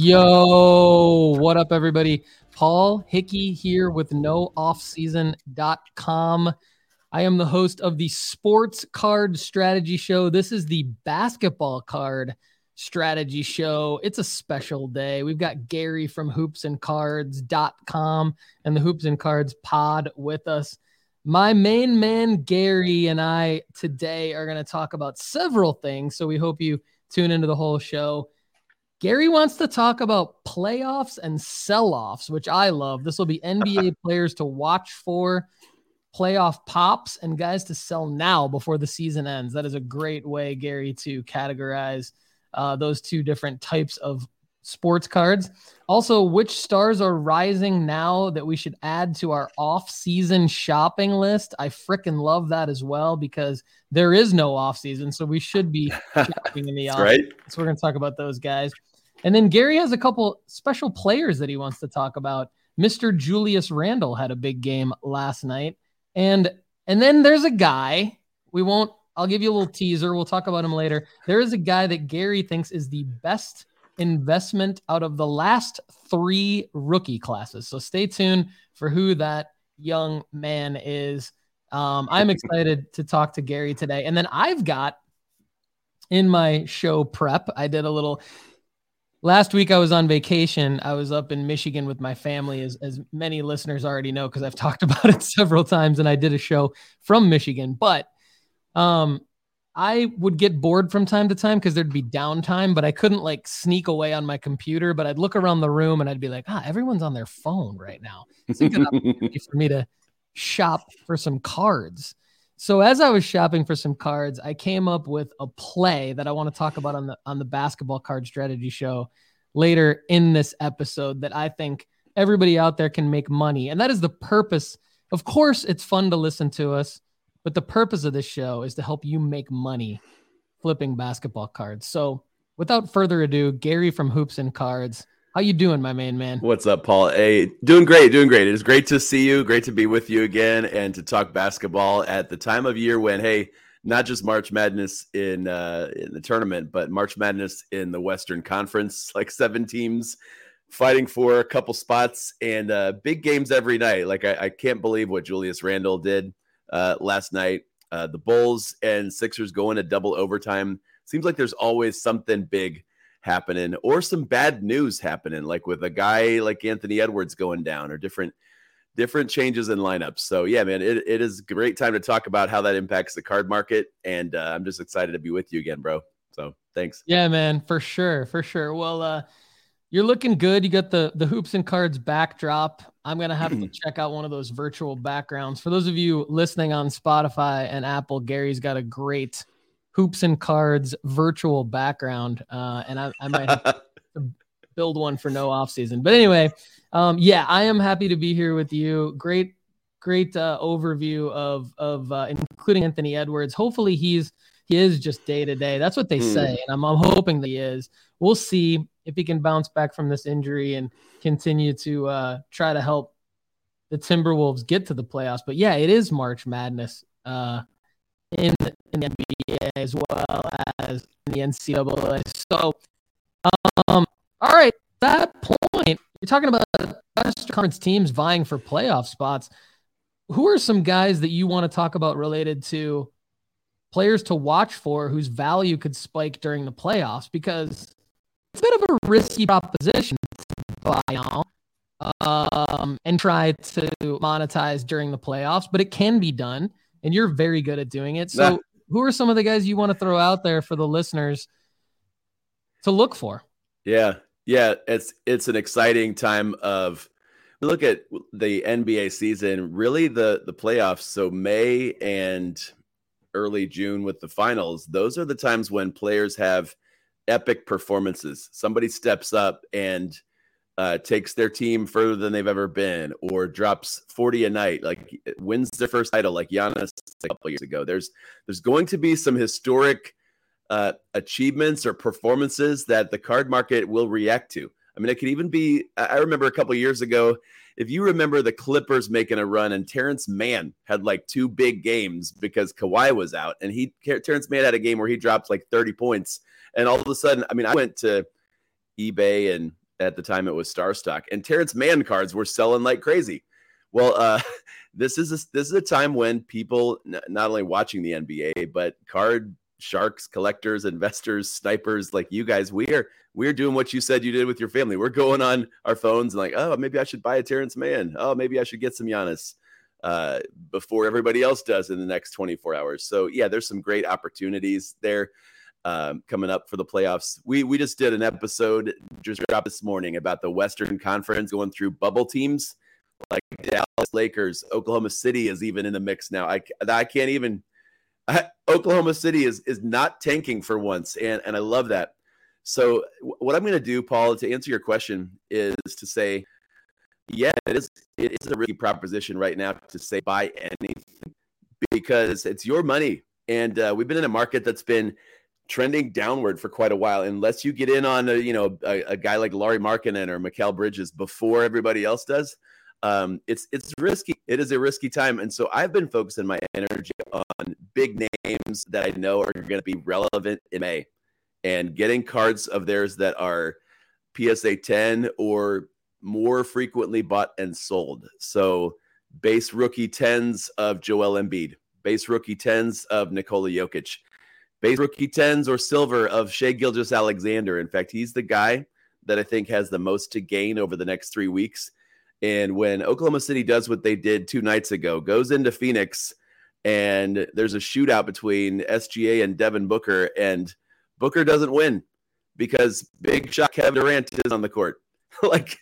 Yo, what up, everybody? Paul Hickey here with nooffseason.com. I am the host of the Sports Card Strategy Show. This is the basketball card strategy show. It's a special day. We've got Gary from hoopsandcards.com and the Hoops and Cards pod with us. My main man, Gary, and I today are going to talk about several things. So we hope you tune into the whole show. Gary wants to talk about playoffs and sell offs, which I love. This will be NBA players to watch for, playoff pops, and guys to sell now before the season ends. That is a great way, Gary, to categorize uh, those two different types of sports cards. Also, which stars are rising now that we should add to our off season shopping list? I freaking love that as well because there is no off season. So we should be shopping in the off. right. So we're going to talk about those guys. And then Gary has a couple special players that he wants to talk about. Mr. Julius Randle had a big game last night. And and then there's a guy, we won't I'll give you a little teaser. We'll talk about him later. There is a guy that Gary thinks is the best investment out of the last 3 rookie classes. So stay tuned for who that young man is. Um, I'm excited to talk to Gary today. And then I've got in my show prep, I did a little last week I was on vacation. I was up in Michigan with my family, as, as many listeners already know, because I've talked about it several times and I did a show from Michigan. But um, I would get bored from time to time because there'd be downtime, but I couldn't like sneak away on my computer. But I'd look around the room and I'd be like, ah, everyone's on their phone right now. It's a good opportunity for me to shop for some cards. So as I was shopping for some cards, I came up with a play that I want to talk about on the on the basketball card strategy show later in this episode that I think everybody out there can make money. And that is the purpose. Of course, it's fun to listen to us, but the purpose of this show is to help you make money flipping basketball cards. So, without further ado, Gary from Hoops and Cards, how you doing, my main man? What's up, Paul? Hey, doing great, doing great. It is great to see you. Great to be with you again and to talk basketball at the time of year when, hey, not just March Madness in uh, in the tournament, but March Madness in the Western Conference, like seven teams fighting for a couple spots and uh, big games every night. Like I, I can't believe what Julius Randle did uh, last night. Uh, the Bulls and Sixers going to double overtime. Seems like there's always something big happening or some bad news happening, like with a guy like Anthony Edwards going down or different different changes in lineups. So yeah, man, it, it is a great time to talk about how that impacts the card market. And uh, I'm just excited to be with you again, bro. So thanks. Yeah, man, for sure, for sure. Well, uh, you're looking good. You got the the hoops and cards backdrop. I'm gonna have to check out one of those virtual backgrounds. For those of you listening on Spotify and Apple, Gary's got a great hoops and cards virtual background, uh, and I, I might have to build one for no off season. But anyway, um, yeah, I am happy to be here with you. Great, great uh, overview of of uh, including Anthony Edwards. Hopefully, he's he is just day to day. That's what they Hmm. say, and I'm, I'm hoping that he is. We'll see if he can bounce back from this injury and continue to uh, try to help the Timberwolves get to the playoffs. But yeah, it is March Madness uh, in, in the NBA as well as in the NCAA. So, um, all right, that point, you're talking about Western Conference teams vying for playoff spots. Who are some guys that you want to talk about related to players to watch for whose value could spike during the playoffs? Because it's a bit of a risky proposition to buy on um, and try to monetize during the playoffs, but it can be done, and you're very good at doing it. So, Nah. who are some of the guys you want to throw out there for the listeners to look for? Yeah, yeah, it's it's an exciting time of look at the NBA season, really the the playoffs. So May and early June with the finals, those are the times when players have epic performances. Somebody steps up and uh, takes their team further than they've ever been, or drops 40 a night, like wins their first title, like Giannis a couple years ago. There's there's going to be some historic uh, achievements or performances that the card market will react to. I mean, it could even be. I remember a couple years ago, if you remember the Clippers making a run, and Terance Mann had like two big games because Kawhi was out, and he Terance Mann had a game where he dropped like 30 points, and all of a sudden, I mean, I went to eBay and At the time, it was Star Stock, and Terance Mann cards were selling like crazy. Well, uh, this is a, this is a time when people n- not only watching the NBA but card sharks, collectors, investors, snipers like you guys, we are we're doing what you said you did with your family. We're going on our phones and like, oh, maybe I should buy a Terance Mann. Oh, maybe I should get some Giannis uh, before everybody else does in the next 24 hours. So yeah, there's some great opportunities there um, coming up for the playoffs. We we just did an episode just dropped this morning about the Western Conference going through bubble teams like Dallas Lakers, Oklahoma City is even in the mix now. I I can't even. Oklahoma City is is not tanking for once, and and I love that. So what I'm going to do, Paul, to answer your question, is to say, yeah, it is it is a risky proposition right now to say buy anything because it's your money, and uh, we've been in a market that's been trending downward for quite a while. Unless you get in on a you know a, a guy like Lauri Markkanen or Mikal Bridges before everybody else does, um, it's it's risky. It is a risky time, and so I've been focusing my energy on big names that I know are going to be relevant in May, and getting cards of theirs that are PSA 10 or more frequently bought and sold. So base rookie 10s of Joel Embiid, base rookie 10s of Nikola Jokic, base rookie 10s or silver of Shai Gilgeous-Alexander. In fact, he's the guy that I think has the most to gain over the next three weeks and when Oklahoma City does what they did two nights ago, goes into Phoenix, and there's a shootout between SGA and Devin Booker, and Booker doesn't win because big shot Kevin Durant is on the court. like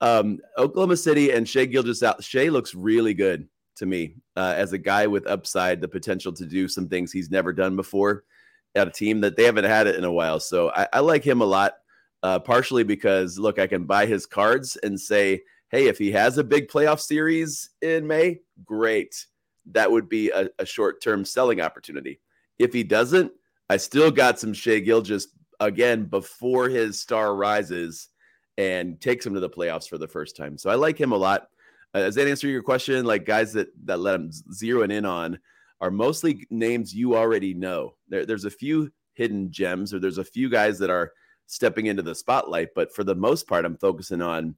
um, Oklahoma City and Shai Gilgis out. Shai looks really good to me uh, as a guy with upside, the potential to do some things he's never done before at a team that they haven't had it in a while. So I, I like him a lot, uh, partially because look, I can buy his cards and say, hey, if he has a big playoff series in May, great. That would be a, a short term selling opportunity. If he doesn't, I still got some Shai Gilgeous again before his star rises and takes him to the playoffs for the first time. So I like him a lot. Uh, does that answer your question? Like guys that that let him zeroing in on are mostly names you already know. There, there's a few hidden gems, or there's a few guys that are stepping into the spotlight, but for the most part, I'm focusing on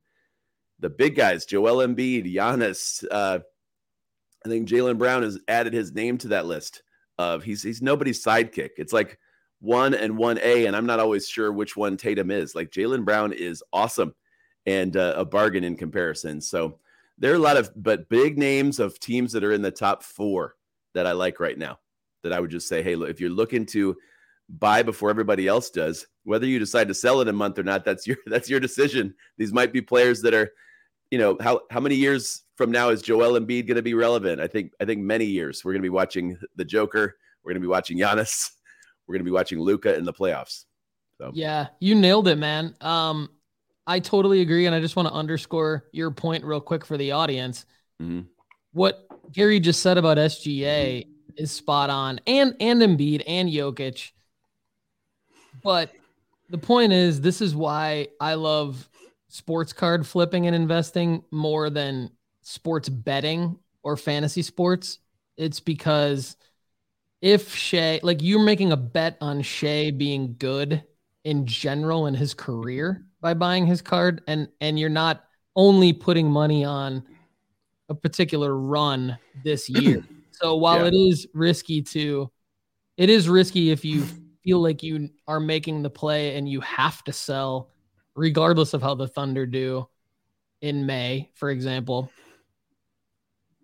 the big guys, Joel Embiid, Giannis. Uh, I think Jaylen Brown has added his name to that list of he's he's nobody's sidekick. It's like one and one A, and I'm not always sure which one Tatum is. Like Jaylen Brown is awesome and uh, a bargain in comparison. So there are a lot of but big names of teams that are in the top four that I like right now. That I would just say, hey, look, if you're looking to buy before everybody else does, whether you decide to sell it a month or not, that's your that's your decision. These might be players that are you know, how how many years from now is Joel Embiid going to be relevant? I think I think many years. We're going to be watching the Joker. We're going to be watching Giannis. We're going to be watching Luka in the playoffs. So. Yeah, you nailed it, man. Um, I totally agree, and I just want to underscore your point real quick for the audience. Mm-hmm. What Gary just said about SGA is spot on, and and Embiid and Jokic. But the point is, this is why I love sports card flipping and investing more than sports betting or fantasy sports. It's because if Shai, like you're making a bet on Shai being good in general in his career by buying his card, and and you're not only putting money on a particular run this year. so while yeah. it is risky to, it is risky if you feel like you are making the play and you have to sell regardless of how the Thunder do in May, for example.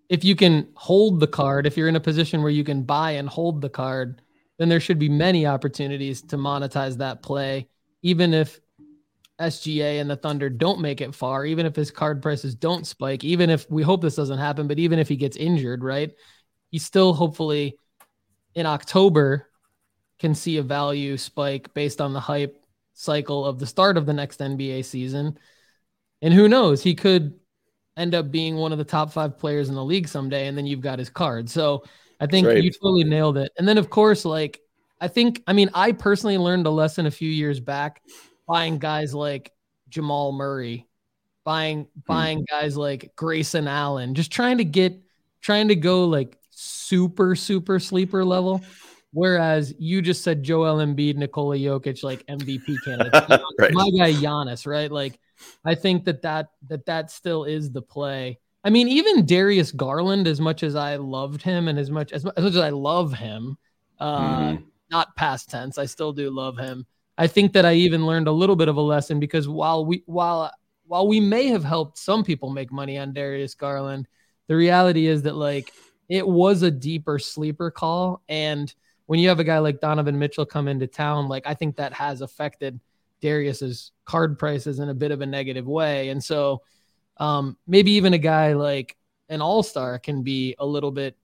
If you can hold the card, if you're in a position where you can buy and hold the card, then there should be many opportunities to monetize that play, even if SGA and the Thunder don't make it far, even if his card prices don't spike, even if we hope this doesn't happen, but even if he gets injured, right? He still hopefully in October can see a value spike based on the hype cycle of the start of the next NBA season. And who knows, he could end up being one of the top five players in the league someday, and then you've got his card. So I think right. you totally nailed it. And then, of course, like, I think, I mean, I personally learned a lesson a few years back buying guys like Jamal Murray, buying, hmm. buying guys like Grayson Allen, just trying to get, trying to go like super, super sleeper level. Whereas you just said Joel Embiid, Nikola Jokic, like MVP candidates. right. My guy Giannis, right? Like I think that that that that still is the play. I mean, even Darius Garland, as much as I loved him and as much as, as much as I love him, uh, mm-hmm. not past tense, I still do love him. I think that I even learned a little bit of a lesson because while we while while we may have helped some people make money on Darius Garland, the reality is that like it was a deeper sleeper call. And when you have a guy like Donovan Mitchell come into town, like I think that has affected Darius's card prices in a bit of a negative way. And so um, maybe even a guy like an all-star can be a little bit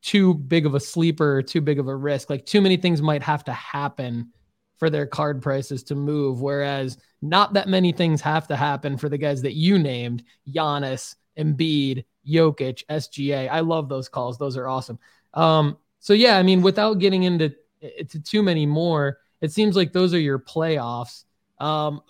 too big of a sleeper, too big of a risk. Like too many things might have to happen for their card prices to move. Whereas not that many things have to happen for the guys that you named, Giannis, Embiid, Jokic, SGA. I love those calls. Those are awesome. Um, so yeah, I mean, without getting into to too many more, it seems like those are your playoffs. Um,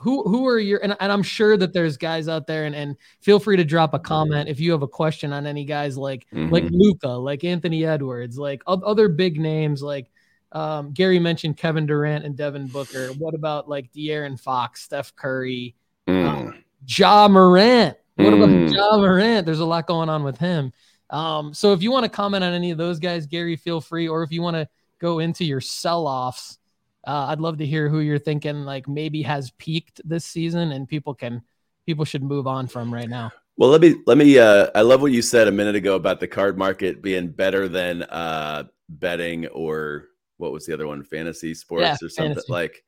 who who are your and, and I'm sure that there's guys out there and, and feel free to drop a comment if you have a question on any guys like mm-hmm. like Luka, like Anthony Edwards, like other big names like um, Gary mentioned Kevin Durant and Devin Booker. What about like De'Aaron Fox, Steph Curry, mm. um, Ja Morant? What mm. about Ja Morant? There's a lot going on with him. Um, so if you want to comment on any of those guys, Gary, feel free. Or if you want to go into your sell-offs, uh, I'd love to hear who you're thinking like maybe has peaked this season and people can people should move on from right now. Well, let me let me. Uh, I love what you said a minute ago about the card market being better than uh, betting or what was the other one, fantasy sports yeah, or something fantasy. like.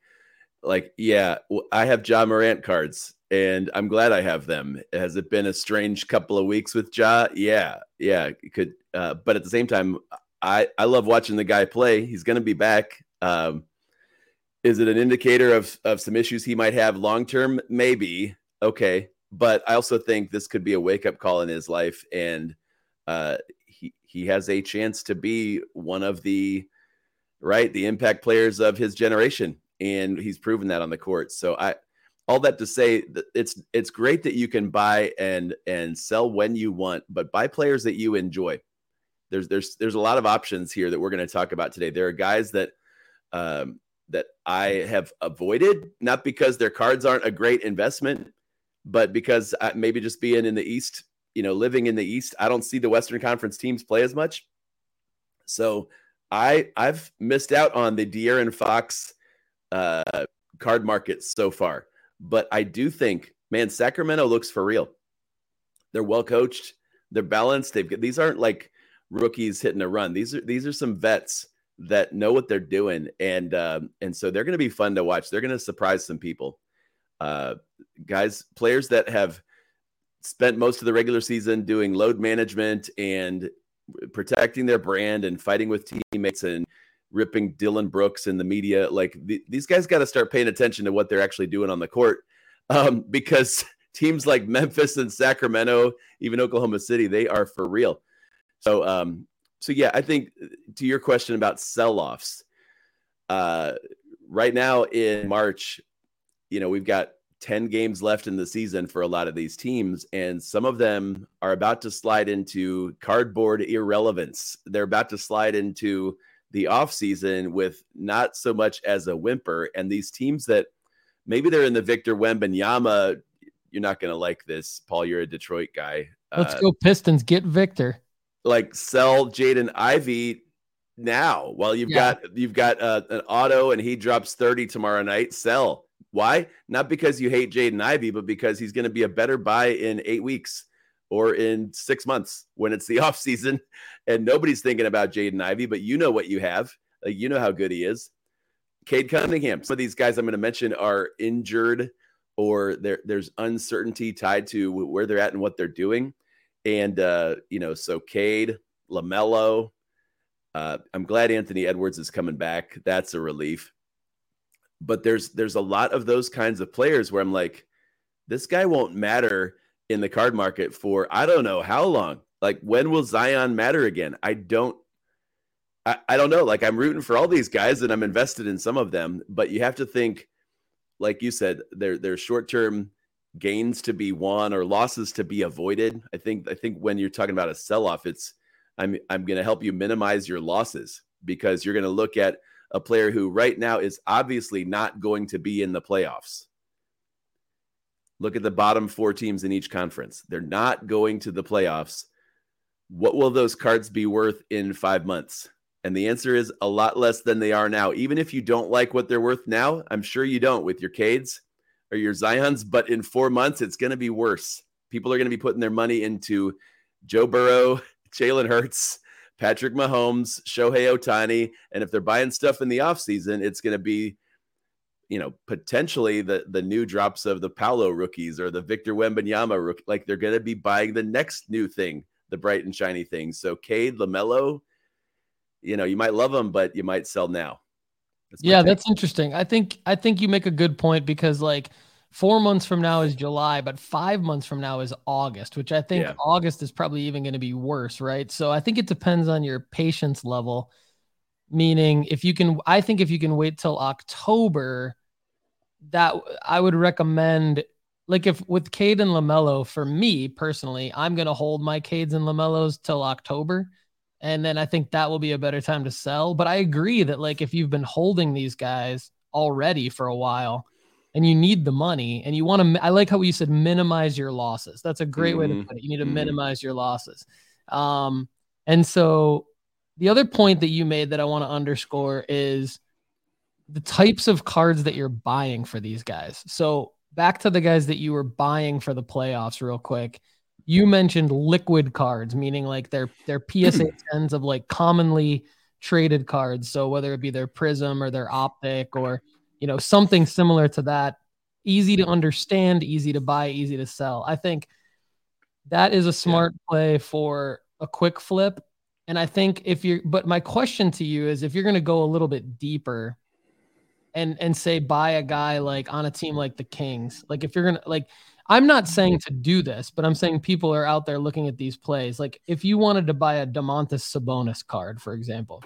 Like, yeah, I have John Morant cards and I'm glad I have them. Has it been a strange couple of weeks with Ja? Yeah, yeah, could. Uh, but at the same time, I I love watching the guy play. He's going to be back. Um, is it an indicator of of some issues he might have long term? Maybe. Okay, but I also think this could be a wake up call in his life, and uh, he he has a chance to be one of the right the impact players of his generation, and he's proven that on the court. So I all that to say that it's it's great that you can buy and and sell when you want, but buy players that you enjoy. There's there's there's a lot of options here that we're going to talk about today. There are guys that um, that I have avoided, not because their cards aren't a great investment, but because I, maybe just being in the East, you know, living in the East, I don't see the Western Conference teams play as much. So I I've missed out on the De'Aaron Fox uh, card market so far. But I do think, man, Sacramento looks for real. They're well coached. They're balanced. They've got, these aren't like rookies hitting a run. These are these are some vets that know what they're doing, and um, and so they're going to be fun to watch. They're going to surprise some people. Uh, guys, players that have spent most of the regular season doing load management and protecting their brand and fighting with teammates and ripping Dillon Brooks in the media. Like th- these guys got to start paying attention to what they're actually doing on the court um, because teams like Memphis and Sacramento, even Oklahoma City, they are for real. So, um, so yeah, I think uh, to your question about sell-offs, uh, right now in March, you know, we've got 10 games left in the season for a lot of these teams, and some of them are about to slide into cardboard irrelevance. They're about to slide into the offseason with not so much as a whimper. And these teams that maybe they're in the Victor Wembanyama, you're not going to like this, Paul. You're a Detroit guy. Let's uh, go Pistons. Get Victor. Like sell Jaden Ivey now while you've yeah. got you've got uh, an auto and he drops 30 tomorrow night. Sell. Why? Not because you hate Jaden Ivey, but because he's going to be a better buy in eight weeks or in six months when it's the off season and nobody's thinking about Jaden Ivey, but you know what you have. Like you know how good he is. Cade Cunningham. Some of these guys I'm going to mention are injured or there's uncertainty tied to where they're at and what they're doing. And uh, you know, so Cade, LaMelo. Uh, I'm glad Anthony Edwards is coming back. That's a relief. But there's there's a lot of those kinds of players where I'm like, this guy won't matter in the card market for I don't know how long. Like when will Zion matter again? I don't I, I don't know. Like I'm rooting for all these guys and I'm invested in some of them, but you have to think, like you said, there there's short term gains to be won or losses to be avoided. I think I think when you're talking about a sell off, it's I'm I'm to help you minimize your losses because you're to look at a player who right now is obviously not going to be in the playoffs Look at the bottom four teams in each conference. They're not going to the playoffs. What will those cards be worth in five months? And the answer is a lot less than they are now. Even if you don't like what they're worth now, I'm sure you don't with your Cades or your Zions, but in four months, it's going to be worse. People are going to be putting their money into Joe Burrow, Jalen Hurts, Patrick Mahomes, Shohei Ohtani. And if they're buying stuff in the offseason, it's going to be, you know, potentially the, the new drops of the Paolo rookies or the Victor Wembanyama rookie. Like they're going to be buying the next new thing, the bright and shiny thing. So Cade, LaMelo, you know, you might love them, but you might sell now. That's yeah, take. that's interesting. I think I think you make a good point because like – four months from now is July, but five months from now is August, which I think yeah. August is probably even going to be worse, right? So I think it depends on your patience level. Meaning, if you can, I think if you can wait till October, that I would recommend. Like if with Cade and Lamelo, for me personally, I'm gonna hold my Cades and Lamelos till October, and then I think that will be a better time to sell. But I agree that like if you've been holding these guys already for a while, and you need the money and you want to i like how you said minimize your losses that's a great mm-hmm. way to mm-hmm. put it you need to mm-hmm. minimize your losses um, and so the other point that you made that i want to underscore is the types of cards that you're buying for these guys so back to the guys that you were buying for the playoffs real quick you mentioned liquid cards meaning like their their psa 10s of like commonly traded cards so whether it be their prism or their optic or you know, something similar to that. Easy to understand, easy to buy, easy to sell. I think that is a smart yeah. play for a quick flip. And I think if you're, but my question to you is if you're going to go a little bit deeper and, and say buy a guy like on a team like the Kings, like if you're going to, like, I'm not saying to do this, but I'm saying people are out there looking at these plays. Like if you wanted to buy a Domantas Sabonis card, for example,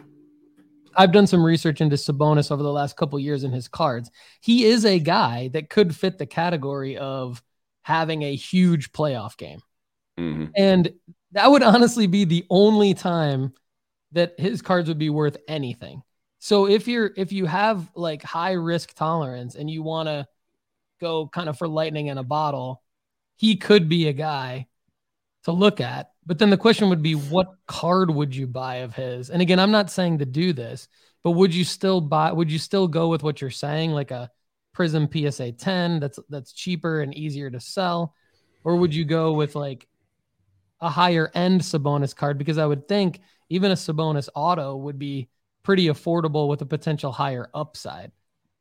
I've done some research into Sabonis over the last couple years in his cards. He is a guy that could fit the category of having a huge playoff game. Mm-hmm. And that would honestly be the only time that his cards would be worth anything. So if you're if you have like high risk tolerance and you want to go kind of for lightning in a bottle, he could be a guy to look at. But then the question would be, what card would you buy of his? And again, I'm not saying to do this, but would you still buy? Would you still go with what you're saying, like a Prism PSA 10 that's that's cheaper and easier to sell, or would you go with like a higher end Sabonis card? Because I would think even a Sabonis auto would be pretty affordable with a potential higher upside.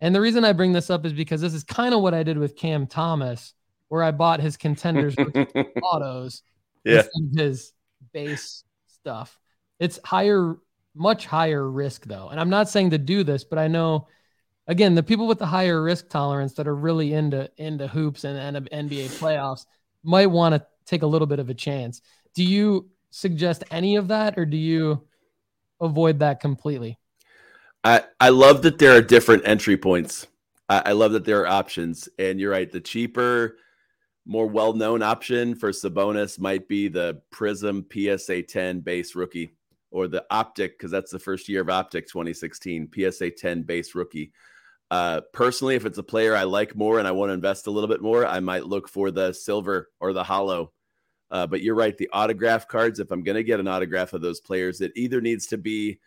And the reason I bring this up is because this is kind of what I did with Cam Thomas, where I bought his contenders autos yeah. his base stuff. It's higher, much higher risk though. And I'm not saying to do this, but I know again, the people with the higher risk tolerance that are really into into hoops and, and NBA playoffs might want to take a little bit of a chance. Do you suggest any of that or do you avoid that completely? I, I love that there are different entry points. I, I love that there are options. And you're right, the cheaper more well-known option for Sabonis might be the Prism PSA 10 base rookie or the Optic because that's the first year of Optic 2016 PSA 10 base rookie. Uh, personally, if it's a player I like more and I want to invest a little bit more, I might look for the silver or the holo. Uh, but you're right, the autograph cards. If I'm going to get an autograph of those players, it either needs to be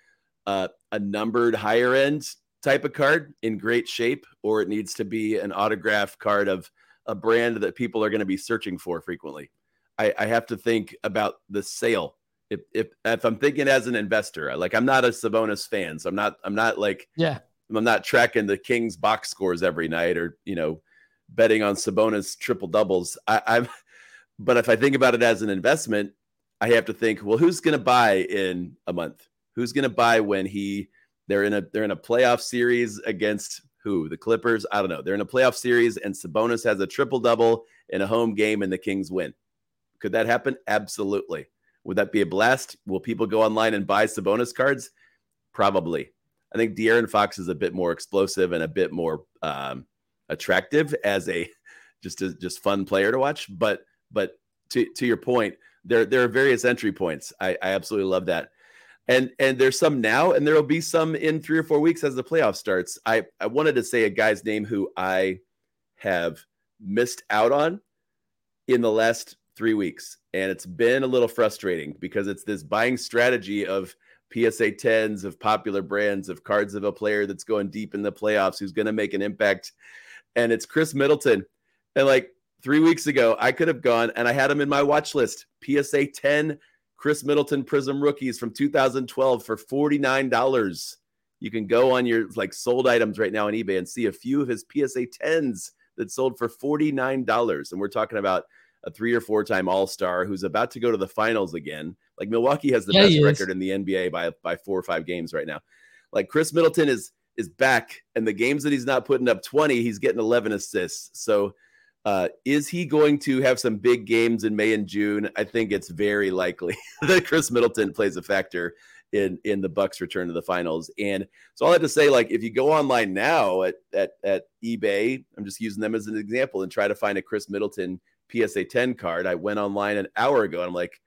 uh, a numbered higher end type of card in great shape, or it needs to be an autograph card of a brand that people are going to be searching for frequently. I, I have to think about the sale. If, if if I'm thinking as an investor, like I'm not a Sabonis fan, so I'm not I'm not like yeah I'm not tracking the Kings box scores every night or you know betting on Sabonis triple doubles. I, I'm but if I think about it as an investment, I have to think, well, who's going to buy in a month? Who's going to buy when he they're in a they're in a playoff series against who? The Clippers? I don't know. They're in a playoff series and Sabonis has a triple double in a home game and the Kings win. Could that happen? Absolutely. Would that be a blast? Will people go online and buy Sabonis cards? Probably. I think De'Aaron Fox is a bit more explosive and a bit more um, attractive as a just a just fun player to watch. But but to to your point, there there are various entry points. I, I absolutely love that and and there's some now and there will be some in three or four weeks as the playoff starts i i wanted to say a guy's name who i have missed out on in the last three weeks. And it's been a little frustrating because it's this buying strategy of PSA 10s, of popular brands, of cards of a player that's going deep in the playoffs who's going to make an impact. And it's Khris Middleton. And like three weeks ago, I could have gone and I had him in my watch list PSA 10 Khris Middleton Prism rookies from 2012 for $49. You can go on your like sold items right now on eBay and see a few of his PSA 10s that sold for $49. And we're talking about a three or four time All Star who's about to go to the finals again. Like Milwaukee has the yeah, best record in the NBA by by four or five games right now. Like Khris Middleton is is back, and the games that he's not putting up 20, he's getting 11 assists. So uh, is he going to have some big games in May and June? I think it's very likely that Khris Middleton plays a factor in in the Bucks return to the finals. And so all I have to say, like, if you go online now at at at eBay, I'm just using them as an example, and try to find a Khris Middleton PSA 10 card. I went online an hour ago and I'm like,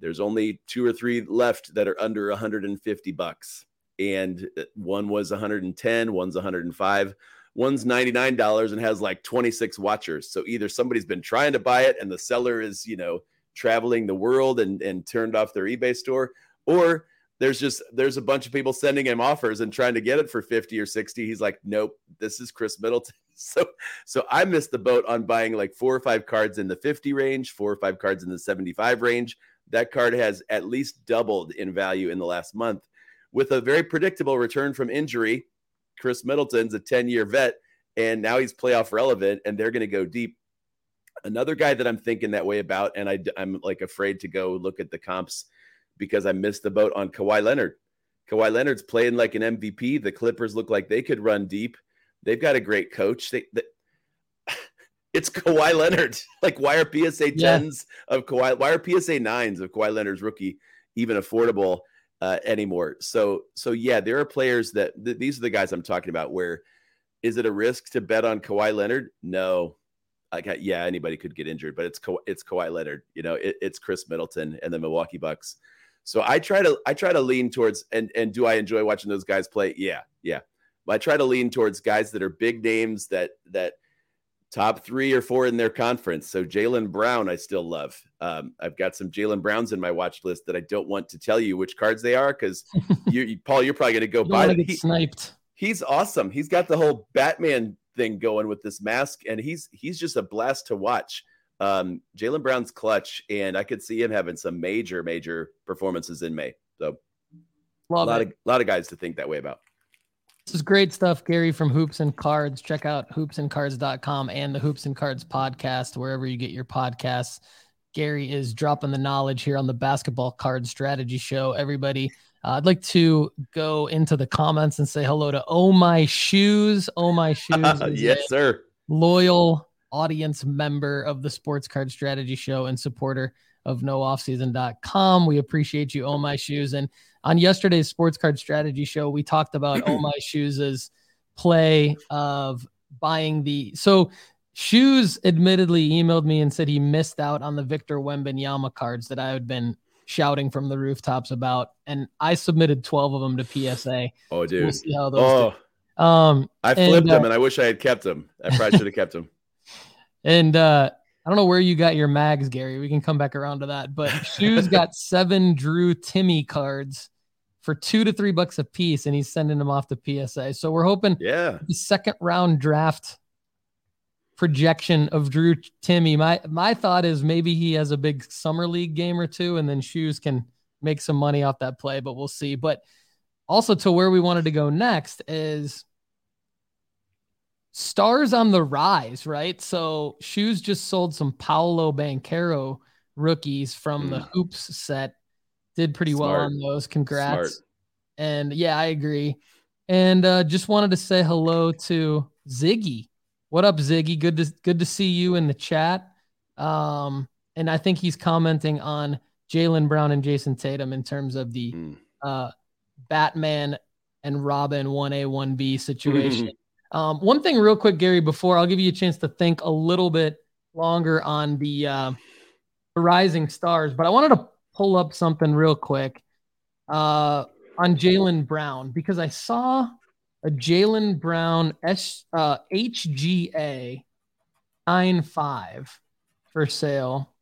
there's only two or three left that are under 150 bucks. And uh, one was 110, one's 105, one's $99 and has like 26 watchers. So either somebody's been trying to buy it and the seller is, you know, traveling the world and, and turned off their eBay store, or there's just there's a bunch of people sending him offers and trying to get it for 50 or 60 he's like nope this is Khris middleton. So so i missed the boat on buying like four or five cards in the 50 range four or five cards in the 75 range. That card has at least doubled in value in the last month with a very predictable return from injury khris middleton's a 10 year vet and now he's playoff relevant and they're going to go deep another guy that i'm thinking that way about and I, i'm like afraid to go look at the comps because I missed the boat on Kawhi Leonard. Kawhi Leonard's playing like an MVP. The Clippers look like they could run deep. They've got a great coach. They, they it's Kawhi Leonard. Like, why are PSA tens yeah. of Kawhi? Why are PSA nines of Kawhi Leonard's rookie even affordable uh, anymore? So, so yeah, there are players that th- these are the guys I'm talking about. Where is it a risk to bet on Kawhi Leonard? No. Like, yeah, anybody could get injured, but it's Ka- it's Kawhi Leonard. You know, it, it's Khris Middleton and the Milwaukee Bucks. So I try to I try to lean towards and and do I enjoy watching those guys play? Yeah, yeah. I try to lean towards guys that are big names that that top three or four in their conference. So Jaylen Brown, I still love. Um, I've got some Jaylen Browns in my watch list that I don't want to tell you which cards they are because you, Paul, you're probably going to go buy them. He, sniped. He's awesome. He's got the whole Batman thing going with this mask, and he's he's just a blast to watch. Um, Jaylen Brown's clutch, and I could see him having some major, major performances in May. So, Love a lot it. of lot of guys to think that way about. This is great stuff, Gary from Hoops and Cards. Check out hoopsandcards.com and the Hoops and Cards podcast, wherever you get your podcasts. Gary is dropping the knowledge here on the Basketball Card Strategy Show. Everybody, uh, I'd like to go into the comments and say hello to Oh My Shoes. Oh My Shoes. yes, sir. Loyal audience member of the Sports Card Strategy Show and supporter of nooffseason.com. We appreciate you, Oh My Shoes. And on yesterday's Sports Card Strategy Show, we talked about Oh My Shoes' play of buying the. So, Shoes admittedly emailed me and said he missed out on the Victor Wembanyama cards that I had been shouting from the rooftops about, and I submitted 12 of them to PSA. Oh, dude. We'll see how those oh. Do. Um, I flipped and, them, uh, and I wish I had kept them. I probably should have kept them. And uh, I don't know where you got your mags, Gary. We can come back around to that. But Shoes got seven Drew Timme cards for two to three bucks a piece, and he's sending them off to PSA. So we're hoping, yeah, the second round draft projection of Drew Timme. My my thought is maybe he has a big summer league game or two, and then Shoes can make some money off that play, but we'll see. But also to where we wanted to go next is stars on the rise, right? So Shoes just sold some Paolo Banchero rookies from mm. the hoops set. Did pretty Smart. well on those. Congrats. Smart. And yeah, I agree. And uh, just wanted to say hello to Ziggy. What up, Ziggy? Good to good to see you in the chat. Um, and I think he's commenting on Jaylen Brown and Jayson Tatum in terms of the mm. uh, Batman and Robin 1A, 1B situation. Um, one thing, real quick, Gary, before I'll give you a chance to think a little bit longer on the, uh, rising stars, but I wanted to pull up something real quick uh, on Jaylen Brown because I saw a Jaylen Brown S, uh, HGA nine five for sale,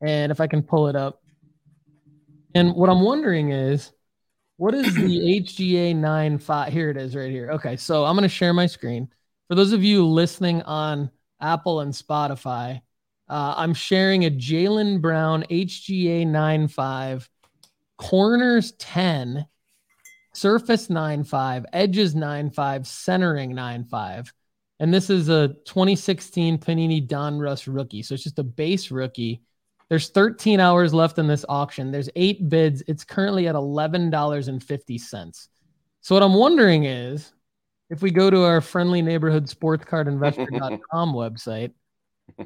and if I can pull it up, and what I'm wondering is, what is the HGA nine five? Here it is, right here. Okay, so I'm gonna share my screen for those of you listening on Apple and Spotify. Uh, I'm sharing a Jaylen Brown HGA 9.5, corners 10, surface 9.5, edges 9.5, centering 9.5. And this is a 2016 Panini Donruss rookie. So it's just a base rookie. There's 13 hours left in this auction. There's eight bids. It's currently at $11.50. So what I'm wondering is if we go to our friendly neighborhood sportscardinvestor.com website,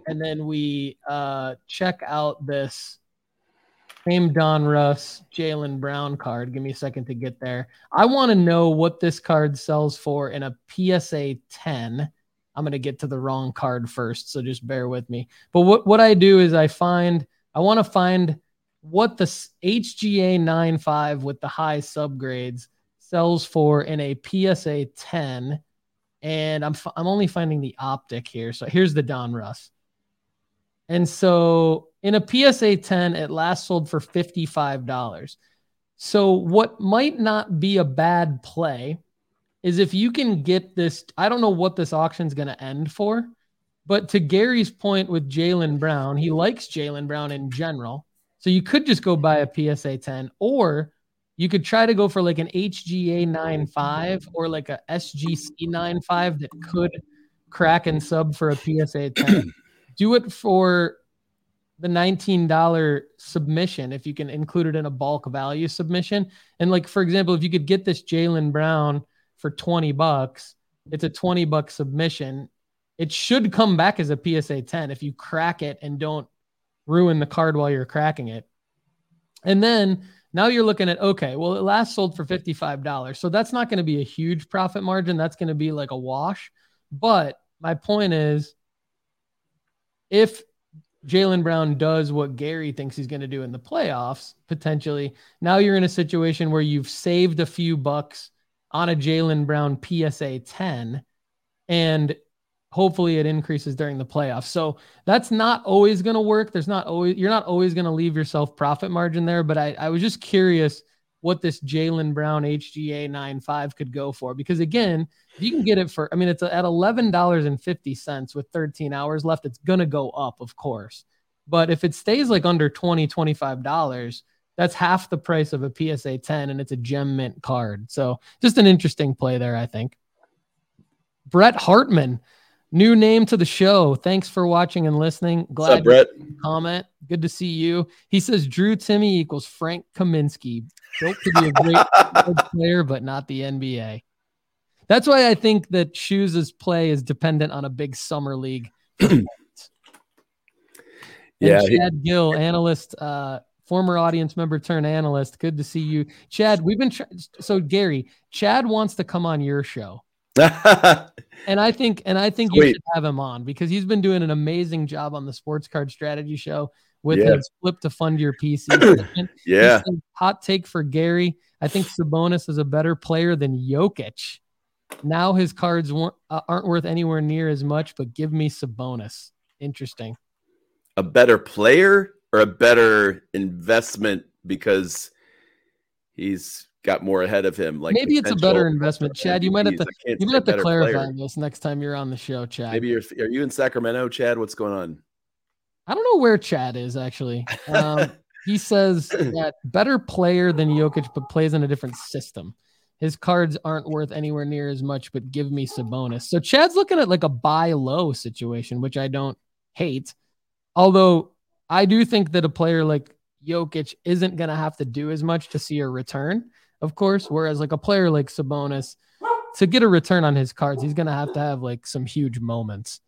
and then we uh, check out this same Donruss Jaylen Brown card. Give me a second to get there. I want to know what this card sells for in a PSA 10. I'm going to get to the wrong card first, so just bear with me. But what, what I do is I find, I want to find what the HGA 9.5 with the high subgrades sells for in a PSA 10 and I'm I'm only finding the optic here. So here's the Donruss. And so in a PSA 10, it last sold for $55. So what might not be a bad play is if you can get this, I don't know what this auction is going to end for, but to Gary's point with Jaylen Brown, he likes Jaylen Brown in general. So you could just go buy a PSA 10 or you could try to go for like an HGA 9.5 or like a SGC 9.5 that could crack and sub for a PSA 10. Do it for the $19 submission if you can include it in a bulk value submission. And like for example, if you could get this Jaylen Brown for 20 bucks, it's a 20 buck submission. It should come back as a PSA 10 if you crack it and don't ruin the card while you're cracking it. And then now you're looking at okay, well, it last sold for $55. So that's not going to be a huge profit margin. That's going to be like a wash. But my point is if Jaylen Brown does what Gary thinks he's going to do in the playoffs, potentially, now you're in a situation where you've saved a few bucks on a Jaylen Brown PSA 10 and hopefully it increases during the playoffs. So that's not always going to work. There's not always, you're not always going to leave yourself profit margin there. But I, I was just curious what this Jaylen Brown HGA 9.5 could go for. Because again, if you can get it for, I mean, it's at $11.50 with 13 hours left, it's going to go up, of course. But if it stays like under 20, $25, that's half the price of a PSA 10 and it's a gem mint card. So just an interesting play there, I think. Brett Hartman New name to the show. Thanks for watching and listening. Glad What's up, Brett? Comment. Good to see you. He says Drew Timme equals Frank Kaminsky. Built to be a great player, but not the NBA. That's why I think that Shoes' play is dependent on a big summer league. yeah, Chad he- Gill, analyst, uh, former audience member turn analyst. Good to see you, Chad. We've been so Gary. Chad wants to come on your show. and I think and I think Sweet. you should have him on because he's been doing an amazing job on the Sports Card Strategy Show with yeah. his flip to fund your PC. yeah. Hot take for Gary. I think Sabonis is a better player than Jokic. Now his cards uh, aren't worth anywhere near as much, but give me Sabonis. Interesting. A better player or a better investment because he's got more ahead of him. Like maybe it's a better investment, Chad. You might have to you might have to clarify player. this next time you're on the show, Chad. Maybe you're are you in Sacramento, Chad? What's going on? I don't know where Chad is actually. Um, he says that better player than Jokic, but plays in a different system. His cards aren't worth anywhere near as much, but give me Sabonis. So Chad's looking at like a buy low situation, which I don't hate. Although I do think that a player like Jokic isn't going to have to do as much to see a return of course. Whereas like a player like Sabonis, to get a return on his cards, he's gonna have to have like some huge moments,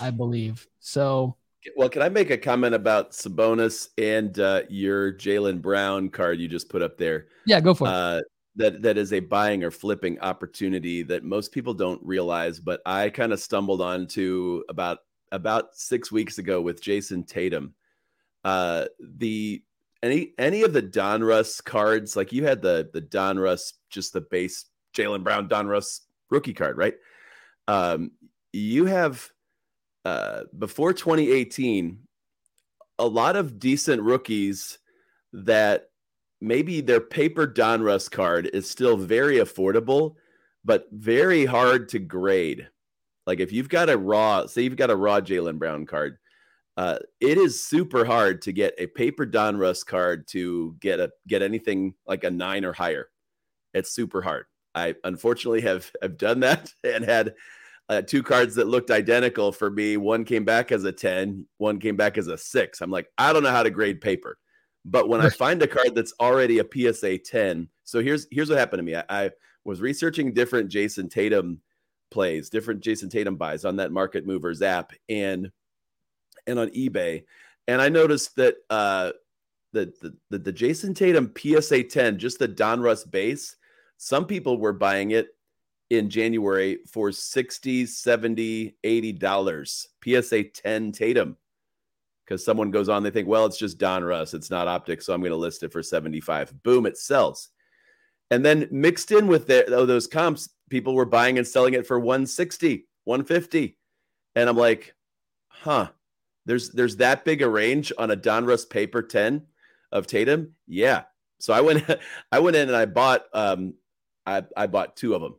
I believe. So well, can I make a comment about Sabonis and uh, your Jaylen Brown card you just put up there? Yeah, go for uh, it. That that is a buying or flipping opportunity that most people don't realize, but I kind of stumbled onto about about six weeks ago with Jayson Tatum. Uh, the any any of the Donruss cards, like you had the the Donruss, just the base Jaylen Brown Donruss rookie card, right? Um, you have uh, before 2018, a lot of decent rookies that maybe their paper Donruss card is still very affordable, but very hard to grade. Like if you've got a raw, say you've got a raw Jaylen Brown card, uh, it is super hard to get a paper Donruss card to get a get anything like a nine or higher. It's super hard. I unfortunately have have done that and had uh, two cards that looked identical for me. One came back as a 10, one came back as a six. I'm like, I don't know how to grade paper. But when I find a card that's already a PSA 10, so here's here's what happened to me. I, I was researching different Jayson Tatum plays, different Jayson Tatum buys on that Market Movers app and and on eBay, and I noticed that uh, the, the the the Jayson Tatum PSA 10, just the Donruss base, some people were buying it in January for 60, 70, 80 dollars. PSA 10 Tatum because someone goes on, they think, well, it's just Donruss, it's not optic, so I'm going to list it for 75. Boom, it sells. And then mixed in with the, oh, those comps, people were buying and selling it for 160, 150. And I'm like, huh, there's there's that big a range on a Donruss paper 10 of Tatum. Yeah. So I went I went in and I bought um I, I bought two of them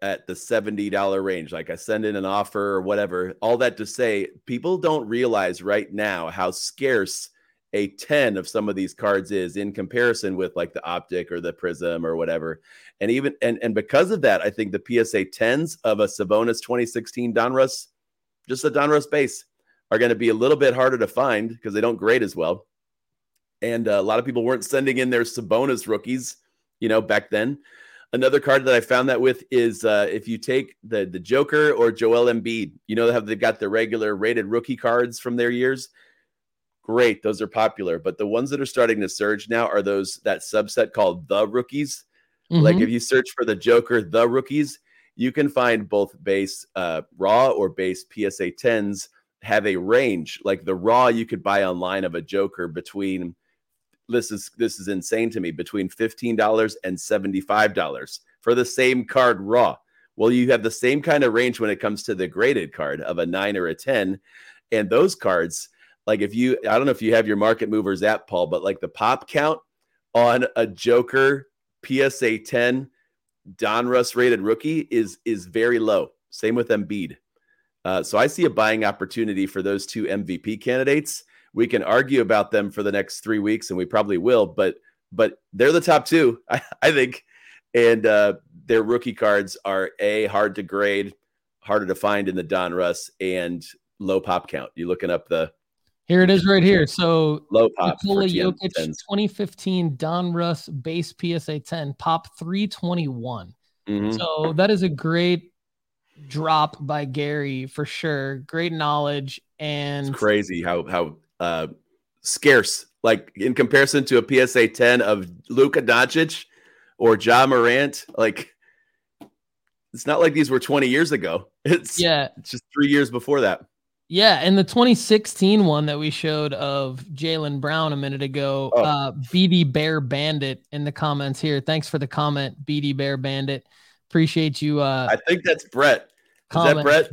at the $70 range. Like I send in an offer or whatever. All that to say, people don't realize right now how scarce a 10 of some of these cards is in comparison with like the optic or the prism or whatever. And even and and because of that, I think the PSA 10s of a Sabonis 2016 Donruss, just a Donruss base, are going to be a little bit harder to find because they don't grade as well. And uh, a lot of people weren't sending in their Sabonis rookies, you know, back then. Another card that I found that with is uh, if you take the the Joker or Joel Embiid, you know how they've got the regular rated rookie cards from their years. Great, those are popular, but the ones that are starting to surge now are those that subset called the rookies. Mm-hmm. Like if you search for the Joker, the rookies, you can find both base uh, raw or base PSA tens have a range. Like the raw you could buy online of a Joker between this is this is insane to me between $15 and $75 for the same card raw. Well, you have the same kind of range when it comes to the graded card of a 9 or a 10 and those cards like if you I don't know if you have your market movers app Paul, but like the pop count on a Joker PSA 10 Donruss rated rookie is is very low. Same with Embiid. Uh, so I see a buying opportunity for those two MVP candidates we can argue about them for the next three weeks, and we probably will. But but they're the top two, I, I think, and uh, their rookie cards are a hard to grade, harder to find in the Donruss, and low pop count. You looking up the here it is right here. So low pop Nikola Jokic 2015 Donruss base PSA 10 pop 321. Mm-hmm. So that is a great drop by Gary for sure. Great knowledge and it's crazy how how uh, scarce, like in comparison to a PSA 10 of Luka Doncic or Ja Morant. Like, it's not like these were 20 years ago. It's yeah, it's just three years before that. Yeah, and the 2016 one that we showed of Jaylen Brown a minute ago, oh. uh, BD Bear Bandit in the comments here. Thanks for the comment, BD Bear Bandit. Appreciate you. Uh, I think that's Brett. Is that Brett?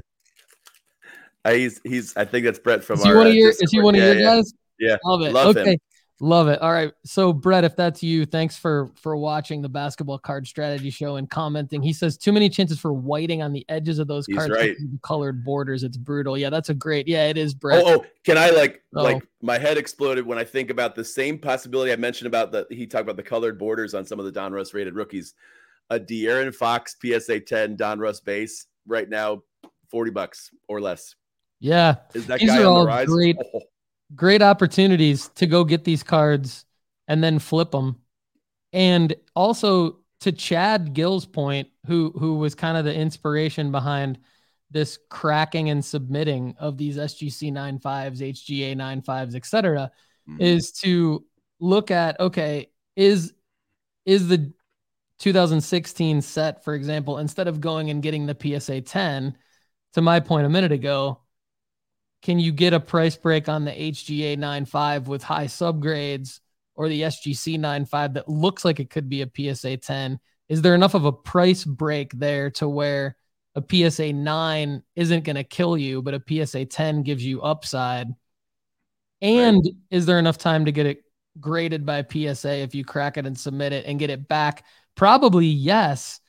Uh, he's he's. I think that's Brett from. Is he our, one of uh, your? Discord. Is he one of yeah, your guys? Yeah, love it. Love okay, him. love it. All right, so Brett, if that's you, thanks for for watching the basketball card strategy show and commenting. He says too many chances for whiting on the edges of those he's cards, right. colored borders. It's brutal. Yeah, that's a great. Yeah, it is, Brett. Oh, oh can I like oh. like my head exploded when I think about the same possibility I mentioned about the he talked about the colored borders on some of the Don Donruss rated rookies. A De'Aaron Fox PSA 10 Donruss base right now, 40 bucks or less. Yeah. Is that these guy are all the great, oh. great opportunities to go get these cards and then flip them. And also to Chad Gill's point, who who was kind of the inspiration behind this cracking and submitting of these SGC 95s, HGA 95s, etc., mm-hmm. is to look at okay, is is the 2016 set, for example, instead of going and getting the PSA 10, to my point a minute ago, can you get a price break on the HGA 95 with high subgrades or the SGC 95 that looks like it could be a PSA 10? Is there enough of a price break there to where a PSA 9 isn't going to kill you, but a PSA 10 gives you upside. And right. is there enough time to get it graded by PSA if you crack it and submit it and get it back? Probably yes.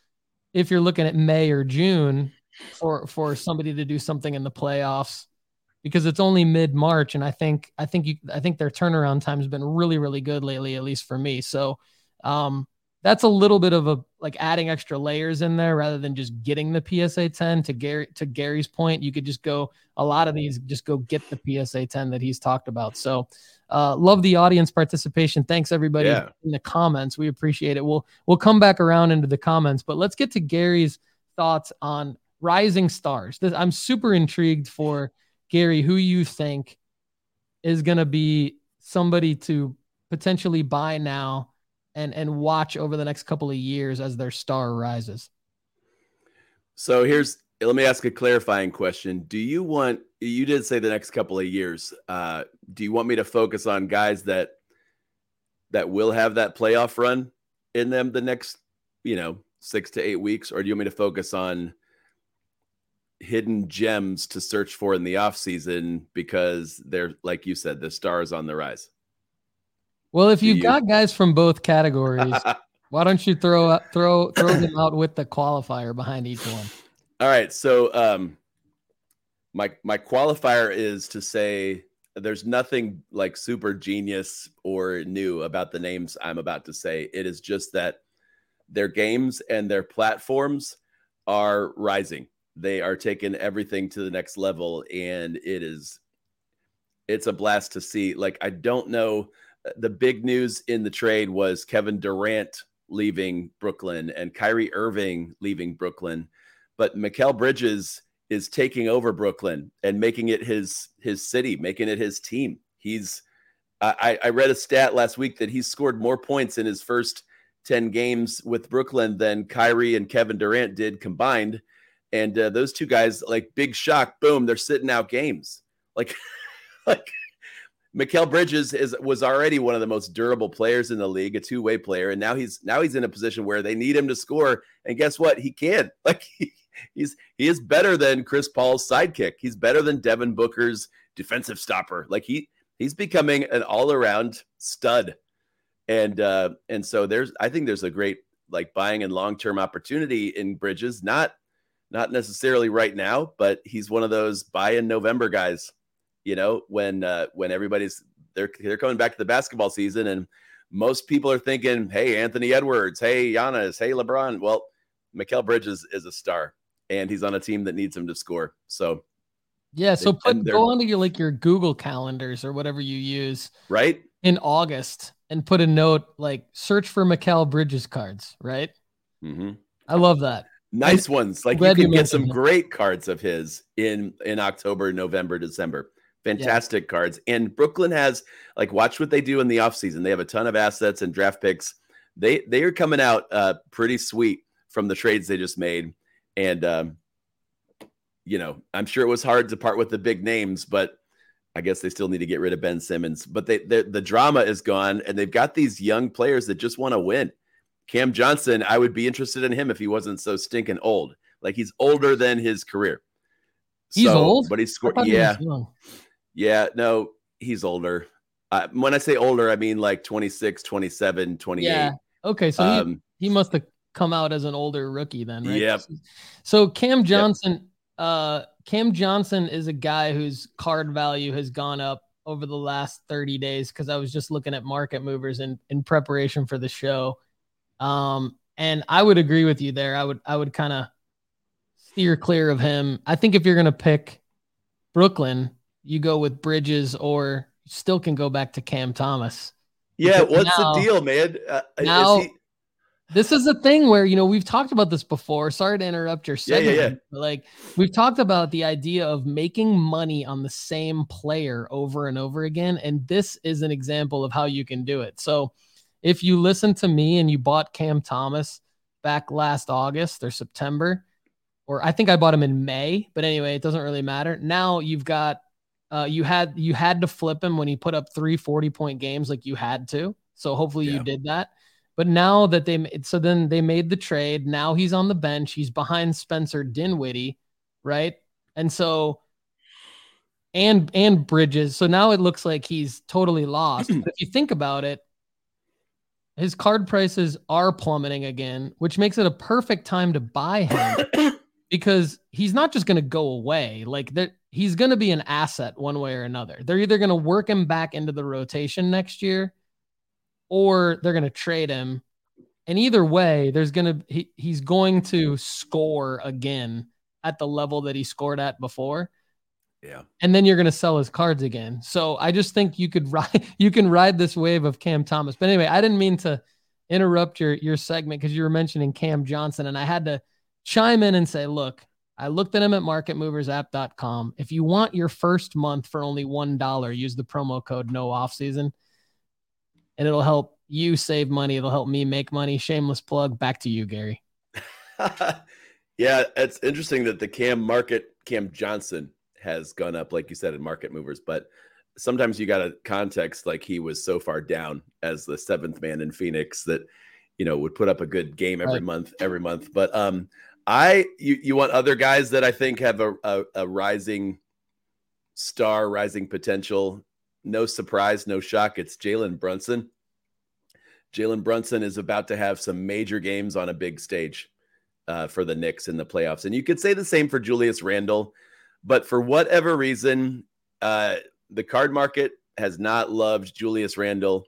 If you're looking at May or June for for somebody to do something in the playoffs because it's only mid March and I think I think you I think their turnaround time has been really really good lately at least for me. So um that's a little bit of a like adding extra layers in there rather than just getting the PSA 10 to Gary to Gary's point you could just go a lot of these just go get the PSA 10 that he's talked about. So uh, love the audience participation. Thanks everybody yeah. in the comments. We appreciate it. We'll we'll come back around into the comments but let's get to Gary's thoughts on rising stars. This, I'm super intrigued for Gary who you think is going to be somebody to potentially buy now and and watch over the next couple of years as their star rises. So here's let me ask a clarifying question. Do you want you did say the next couple of years. Uh, do you want me to focus on guys that that will have that playoff run in them the next, you know, six to eight weeks, or do you want me to focus on hidden gems to search for in the off season because they're like you said, the stars on the rise? Well, if you've you? got guys from both categories, why don't you throw throw throw them out with the qualifier behind each one? All right. So um my my qualifier is to say there's nothing like super genius or new about the names I'm about to say. It is just that their games and their platforms are rising. They are taking everything to the next level and it is it's a blast to see. Like I don't know the big news in the trade was Kevin Durant leaving Brooklyn and Kyrie Irving leaving Brooklyn, but Mikal Bridges is taking over Brooklyn and making it his his city, making it his team. He's I, I read a stat last week that he scored more points in his first 10 games with Brooklyn than Kyrie and Kevin Durant did combined. And uh, those two guys, like big shock, boom, they're sitting out games. Like, like Mikal Bridges is was already one of the most durable players in the league, a two-way player, and now he's now he's in a position where they need him to score. And guess what? He can. Like he, he's he is better than Chris Paul's sidekick. He's better than Devin Booker's defensive stopper. Like he he's becoming an all-around stud. And uh and so there's I think there's a great like buying and long-term opportunity in Bridges, not not necessarily right now, but he's one of those buy in November guys you know, when uh, when everybody's they're they're coming back to the basketball season and most people are thinking, hey, Anthony Edwards, hey, Giannis, hey, LeBron. Well, Mikal Bridges is a star and he's on a team that needs him to score. So yeah, so put go onto your like your Google calendars or whatever you use. Right. In August and put a note like search for Mikal Bridges cards, right? Mm-hmm. I love that. Nice ones. Like you can get some great cards of his in in October, November, December. Fantastic yeah. cards. And Brooklyn has like watch what they do in the offseason. They have a ton of assets and draft picks. They they are coming out uh pretty sweet from the trades they just made. And um you know, I'm sure it was hard to part with the big names, but I guess they still need to get rid of Ben Simmons. But they the drama is gone and they've got these young players that just want to win. Cam Johnson, I would be interested in him if he wasn't so stinking old. Like he's older than his career. He's so, old, but he's scored. Yeah, yeah, no, he's older. Uh, when I say older, I mean like 26, 27, 28. Yeah. Okay. So um, he, he must have come out as an older rookie then, right? Yep. So Cam Johnson, yep. uh, Cam Johnson is a guy whose card value has gone up over the last 30 days because I was just looking at market movers in, in preparation for the show. Um, and I would agree with you there. I would I would kind of steer clear of him. I think if you're gonna pick Brooklyn, you go with Bridges or still can go back to Cam Thomas. Yeah, what's now, the deal, man? Uh, now, he... this is a thing where you know we've talked about this before. Sorry to interrupt your segment. Yeah, yeah, yeah. like we've talked about the idea of making money on the same player over and over again, and this is an example of how you can do it. So, if you listen to me and you bought Cam Thomas back last August or September, or I think I bought him in May, but anyway, it doesn't really matter. Now you've got uh, you had you had to flip him when he put up three 40 point games like you had to. So hopefully yeah. you did that. But now that they so then they made the trade. Now he's on the bench. He's behind Spencer Dinwiddie, right? And so, and and Bridges. So now it looks like he's totally lost. if you think about it, his card prices are plummeting again, which makes it a perfect time to buy him because he's not just going to go away. Like that, he's going to be an asset one way or another. They're either going to work him back into the rotation next year, or they're going to trade him. And either way, there's going to he, he's going to score again at the level that he scored at before. Yeah. And then you're going to sell his cards again. So I just think you could ride you can ride this wave of Cam Thomas. But anyway, I didn't mean to interrupt your your segment because you were mentioning Cam Johnson and I had to chime in and say, look, I looked at him at marketmoversapp.com. If you want your first month for only $1, use the promo code no off season and it'll help you save money. It'll help me make money. Shameless plug. Back to you, Gary. yeah, it's interesting that the Cam market, Cam Johnson has gone up, like you said, in market movers. But sometimes you got a context like he was so far down as the seventh man in Phoenix that you know would put up a good game every right. month, every month. But um, I you you want other guys that I think have a a, a rising star, rising potential. No surprise, no shock. It's Jalen Brunson. Jalen Brunson is about to have some major games on a big stage uh, for the Knicks in the playoffs, and you could say the same for Julius Randle. But for whatever reason, uh, the card market has not loved Julius Randle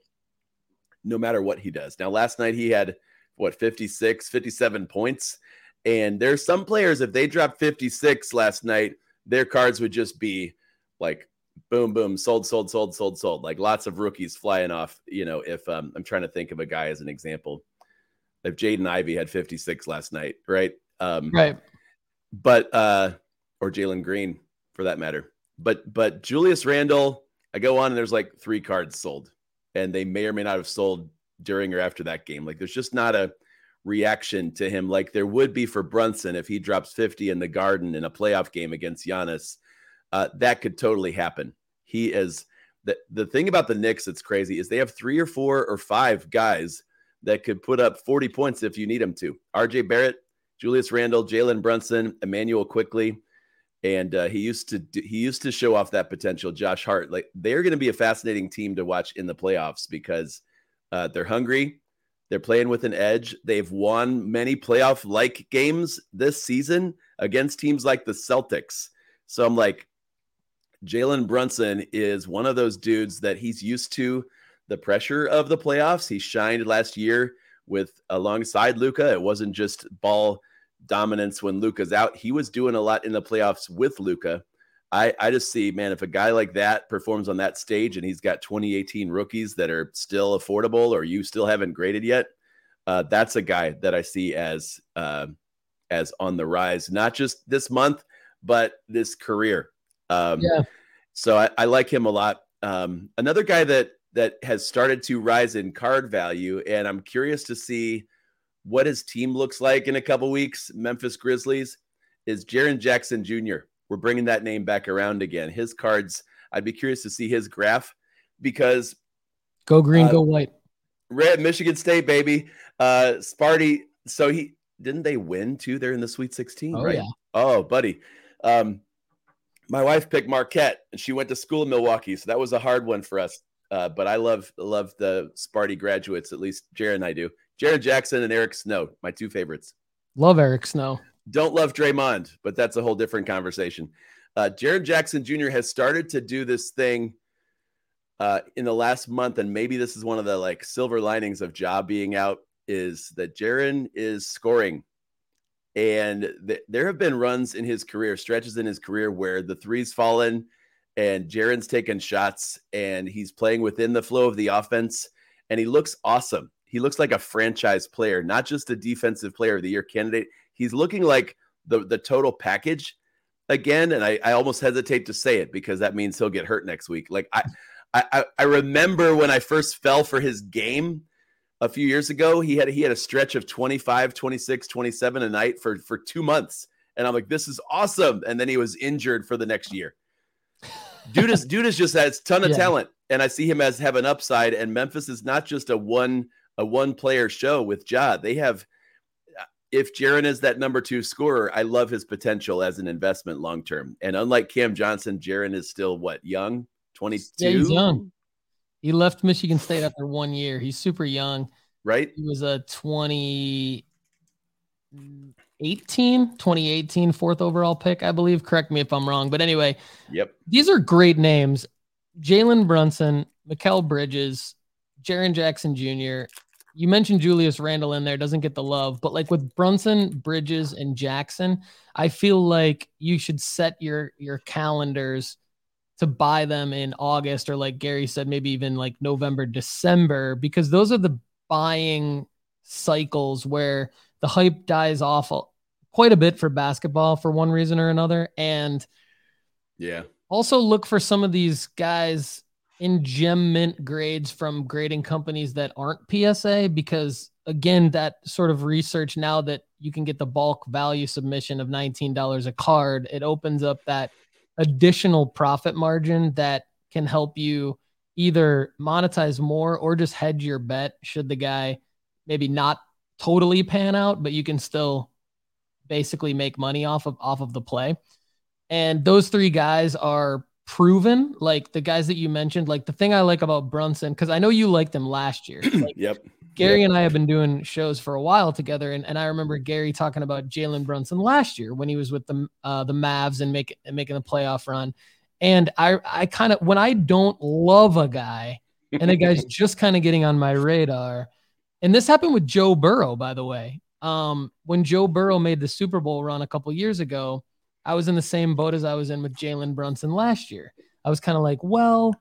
no matter what he does. Now, last night he had what 56, 57 points. And there's some players, if they dropped 56 last night, their cards would just be like boom, boom, sold, sold, sold, sold, sold. Like lots of rookies flying off. You know, if um, I'm trying to think of a guy as an example, if Jaden Ivey had 56 last night, right? Um, right. But uh, or Jalen Green for that matter. But but Julius Randle, I go on and there's like three cards sold, and they may or may not have sold during or after that game. Like there's just not a reaction to him like there would be for Brunson if he drops 50 in the Garden in a playoff game against Giannis. Uh, that could totally happen. He is the the thing about the Knicks that's crazy is they have three or four or five guys that could put up 40 points if you need them to. RJ Barrett, Julius Randle, Jalen Brunson, Immanuel Quickley. and uh, he used to he used to show off that potential. Josh Hart, like they're going to be a fascinating team to watch in the playoffs because uh, they're hungry, they're playing with an edge. They've won many playoff like games this season against teams like the Celtics. So I'm like, Jalen Brunson is one of those dudes that he's used to the pressure of the playoffs. He shined last year with alongside Luka. It wasn't just ball dominance when Luka's out. He was doing a lot in the playoffs with Luka. I, I just see, man, if a guy like that performs on that stage and he's got 2018 rookies that are still affordable or you still haven't graded yet, uh, that's a guy that I see as uh, as on the rise, not just this month, but this career. Um, yeah. So I, I like him a lot. Um, another guy that that has started to rise in card value, and I'm curious to see what his team looks like in a couple weeks, Memphis Grizzlies, is Jaren Jackson Jr. We're bringing that name back around again. His cards, I'd be curious to see his graph because go green, uh, go white. Red Michigan State, baby. Uh Sparty. So he didn't they win too? They're in the Sweet 16, oh, right? Yeah. Oh, buddy. Um, my wife picked Marquette and she went to school in Milwaukee, so that was a hard one for us. Uh, but I love love the Sparty graduates, at least Jared and I do. Jaren Jackson and Eric Snow, my two favorites. Love Eric Snow. Don't love Draymond, but that's a whole different conversation. Uh, Jaren Jackson Jr. has started to do this thing uh, in the last month, and maybe this is one of the like silver linings of Ja being out is that Jaren is scoring. And th- there have been runs in his career, stretches in his career where the three's fallen and Jaren's taking shots and he's playing within the flow of the offense and he looks awesome. He looks like a franchise player, not just a defensive player of the year candidate. He's looking like the, the total package again. And I, I almost hesitate to say it because that means he'll get hurt next week. Like I, I, I remember when I first fell for his game a few years ago, he had he had a stretch of 25, 26, 27 a night for for 2 months. And I'm like this is awesome and then he was injured for the next year. Dude is dude is just has ton of yeah. talent and I see him as have an upside and Memphis is not just a one a one player show with Ja. They have if Jaren is that number two scorer, I love his potential as an investment long term. And unlike Cam Johnson, Jaren is still what young, twenty two. Young. He left Michigan State after one year. He's super young. Right. He was a 2018, 2018 fourth overall pick, I believe. Correct me if I'm wrong. But anyway, yep. These are great names. Jalen Brunson, Mikal Bridges, Jaren Jackson Jr. You mentioned Julius Randle in there, doesn't get the love, but like with Brunson, Bridges, and Jackson, I feel like you should set your your calendars to buy them in August or like Gary said, maybe even like November, December, because those are the buying cycles where the hype dies off quite a bit for basketball for one reason or another. And yeah, also look for some of these guys in gem mint grades from grading companies that aren't PSA because again, that sort of research now that you can get the bulk value submission of $19 a card, it opens up that additional profit margin that can help you either monetize more or just hedge your bet should the guy maybe not totally pan out, but you can still basically make money off of off of the play. And those three guys are proven. Like the guys that you mentioned, like the thing I like about Brunson, because I know you liked him last year. Like, yep. Gary yep. and I have been doing shows for a while together, and, and I remember Gary talking about Jalen Brunson last year when he was with the uh, the Mavs and making making the playoff run. And I I kind of when I don't love a guy and a guy's just kind of getting on my radar, and this happened with Joe Burrow, by the way. Um, when Joe Burrow made the Super Bowl run a couple years ago, I was in the same boat as I was in with Jalen Brunson last year. I was kind of like, well,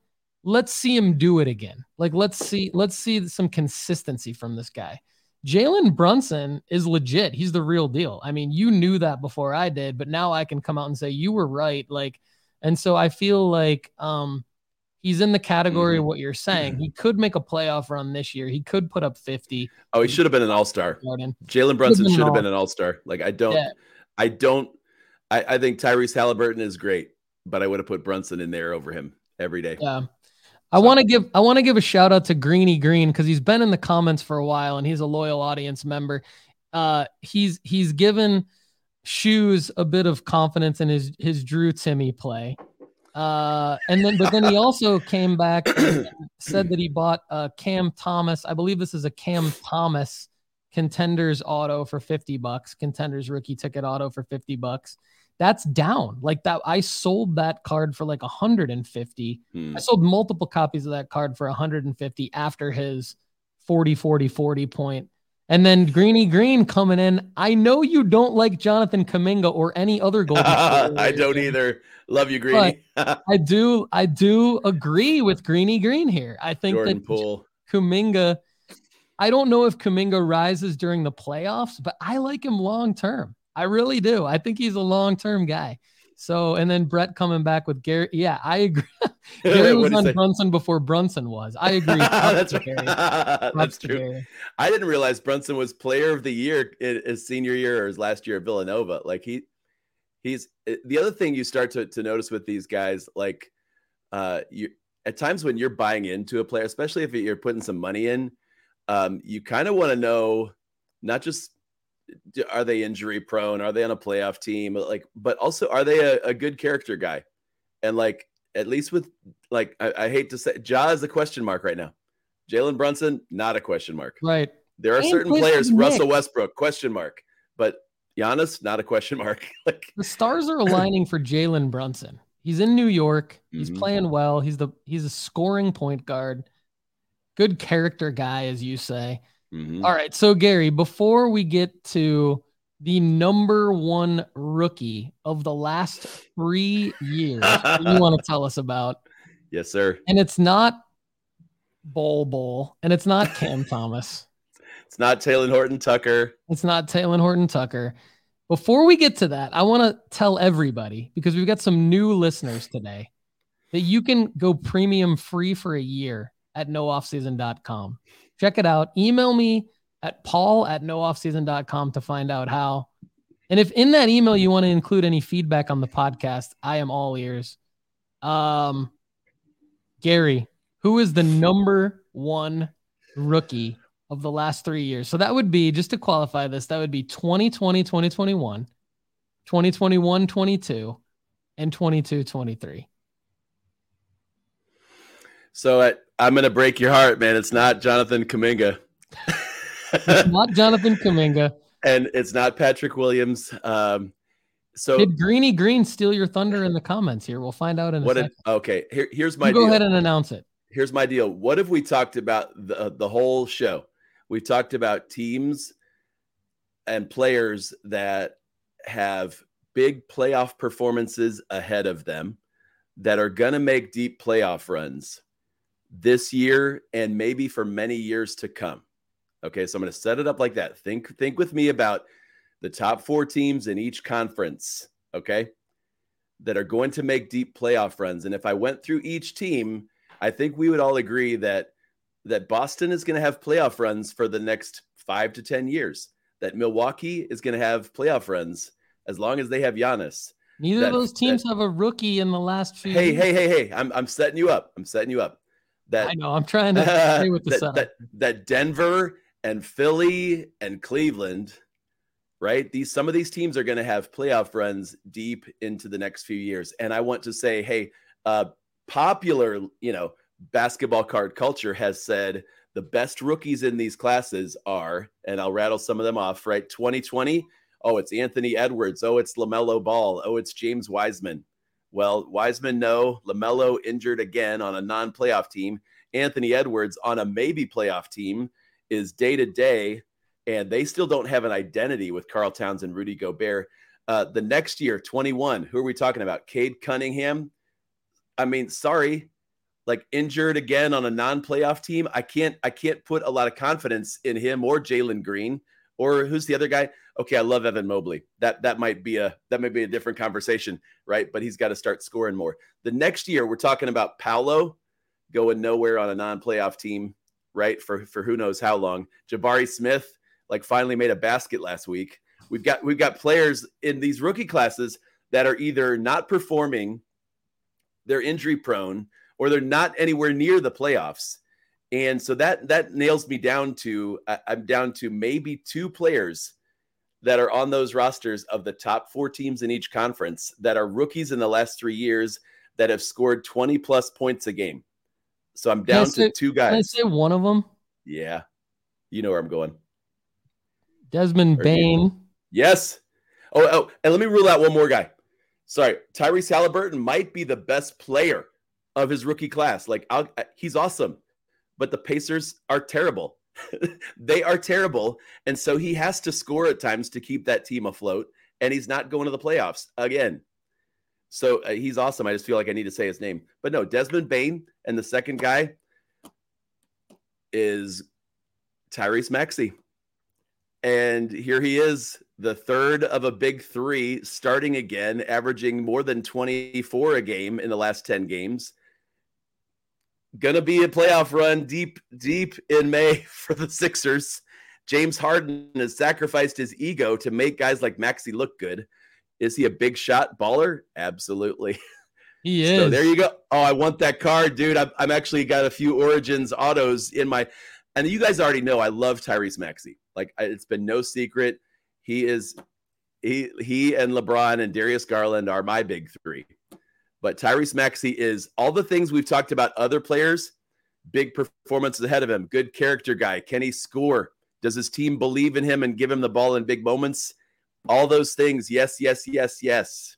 let's see him do it again. Like let's see let's see some consistency from this guy. Jalen Brunson is legit. He's the real deal. I mean, you knew that before I did, but now I can come out and say you were right. Like, and so I feel like um he's in the category mm-hmm. of what you're saying. He could make a playoff run this year. He could put up 50. Oh, he should have been an all-star. Jalen Brunson should have been an all-star. Like I don't yeah. I don't I, I think Tyrese Haliburton is great, but I would have put Brunson in there over him every day. Yeah. I want to give I want to give a shout out to Greeny Green because he's been in the comments for a while and he's a loyal audience member. Uh, he's he's given shoes a bit of confidence in his his Drew Timme play. Uh, and then but then he also came back and said that he bought a Cam Thomas. I believe this is a Cam Thomas contenders auto for 50 bucks, contenders rookie ticket auto for 50 bucks that's down. Like that i sold that card for like 150 hmm. i sold multiple copies of that card for 150 after his 40 40 40 point. And then greeny green coming in. I know you don't like jonathan kuminga or any other gold i don't either. Love you greeny. I do i do agree with greeny green here. I think Jordan that Poole. kuminga i don't know if kuminga rises during the playoffs but i like him long term I really do. I think he's a long term guy. So, and then Brett coming back with Gary. Yeah, I agree. Gary was on Brunson before Brunson was. I agree. That's right. That's true. Gary. I didn't realize Brunson was player of the year his senior year or his last year at Villanova. Like he, he's eh, the other thing you start to, to notice with these guys, like uh, you at times when you're buying into a player, especially if you're putting some money in, um, you kind of want to know not just are they injury prone? Are they on a playoff team? Like, but also are they a, a good character guy? And like, at least with like, I, I hate to say, Ja is a question mark right now. Jalen Brunson, not a question mark. Right. There are and certain players, Nick. Russell Westbrook, question mark, but Giannis, not a question mark. like the stars are aligning for Jalen Brunson. He's in New York. He's mm-hmm. playing well. He's the he's a scoring point guard. Good character guy, as you say. Mm-hmm. All right. So, Gary, before we get to the number one rookie of the last three years, you want to tell us about? Yes, sir. And it's not Bol Bol, and it's not Cam Thomas. It's not Talen Horton Tucker. It's not Talen Horton Tucker. Before we get to that, I want to tell everybody because we've got some new listeners today that you can go premium free for a year at nooffseason.com. Check it out. Email me at paul at nooffseason.com to find out how. And if in that email you want to include any feedback on the podcast, I am all ears. Um, Gary, who is the number one rookie of the last three years. So that would be, just to qualify this, that would be 2020, 2021, 2021, 22, and 22, 23. So I, I'm going to break your heart, man. It's not Jonathan Kuminga. not Jonathan Kuminga. And it's not Patrick Williams. Um, so did Greeny Green steal your thunder in the comments here? We'll find out in what a second. okay, here, here's my you go deal. ahead and announce it. Here's my deal. What have we talked about the the whole show? We talked about teams and players that have big playoff performances ahead of them that are going to make deep playoff runs this year and maybe for many years to come. Okay, so I'm going to set it up like that. Think think with me about the top 4 teams in each conference, okay? That are going to make deep playoff runs. And if I went through each team, I think we would all agree that that Boston is going to have playoff runs for the next 5 to 10 years. That Milwaukee is going to have playoff runs as long as they have Giannis. Neither that, of those teams that, have a rookie in the last few. Hey, years. hey, hey, hey! I'm I'm setting you up. I'm setting you up. That I know. I'm trying to stay with the that, that, that Denver and Philly and Cleveland, right? These some of these teams are going to have playoff runs deep into the next few years, and I want to say, hey, uh, popular, you know, basketball card culture has said the best rookies in these classes are, and I'll rattle some of them off, right? 2020 Oh, it's Anthony Edwards. Oh, it's LaMelo Ball. Oh, it's James Wiseman. Well, Wiseman, no. LaMelo injured again on a non playoff team. Anthony Edwards on a maybe playoff team is day to day, and they still don't have an identity with Karl Towns and Rudy Gobert. Uh, the next year, 21, who are we talking about? Cade Cunningham. I mean, sorry, like injured again on a non-playoff team. I can't I can't put a lot of confidence in him or Jalen Green or who's the other guy? Okay, I love Evan Mobley. That that might be a that might be a different conversation, right? But he's got to start scoring more. The next year, we're talking about Paolo going nowhere on a non-playoff team, right? For for who knows how long. Jabari Smith like finally made a basket last week. We've got we've got players in these rookie classes that are either not performing, they're injury prone, or they're not anywhere near the playoffs. And so that that nails me down to I'm down to maybe two players that are on those rosters of the top four teams in each conference that are rookies in the last three years that have scored 20 plus points a game. So I'm down to two guys. Can I say one of them? Yeah. You know where I'm going. Desmond or Bane. Yes. Oh, oh, and let me rule out one more guy. Sorry. Tyrese Haliburton might be the best player of his rookie class. Like, I'll, he's awesome but the Pacers are terrible. they are terrible. And so he has to score at times to keep that team afloat. And he's not going to the playoffs again. So uh, he's awesome. I just feel like I need to say his name. But no, Desmond Bane And the second guy is Tyrese Maxey. And here he is, the third of a big three, starting again, averaging more than 24 a game in the last 10 games gonna be a playoff run deep, deep in May for the Sixers. James Harden has sacrificed his ego to make guys like Maxey look good. Is he a big shot baller? Absolutely. He is. So there you go. Oh, I want that card, dude. I'm, I'm actually got a few Origins autos in my, and you guys already know I love Tyrese Maxey. Like it's been no secret. He is, he he and LeBron and Darius Garland are my big three. But Tyrese Maxey is all the things we've talked about other players, big performances ahead of him, good character guy. Can he score? Does his team believe in him and give him the ball in big moments? All those things. Yes, yes, yes, yes.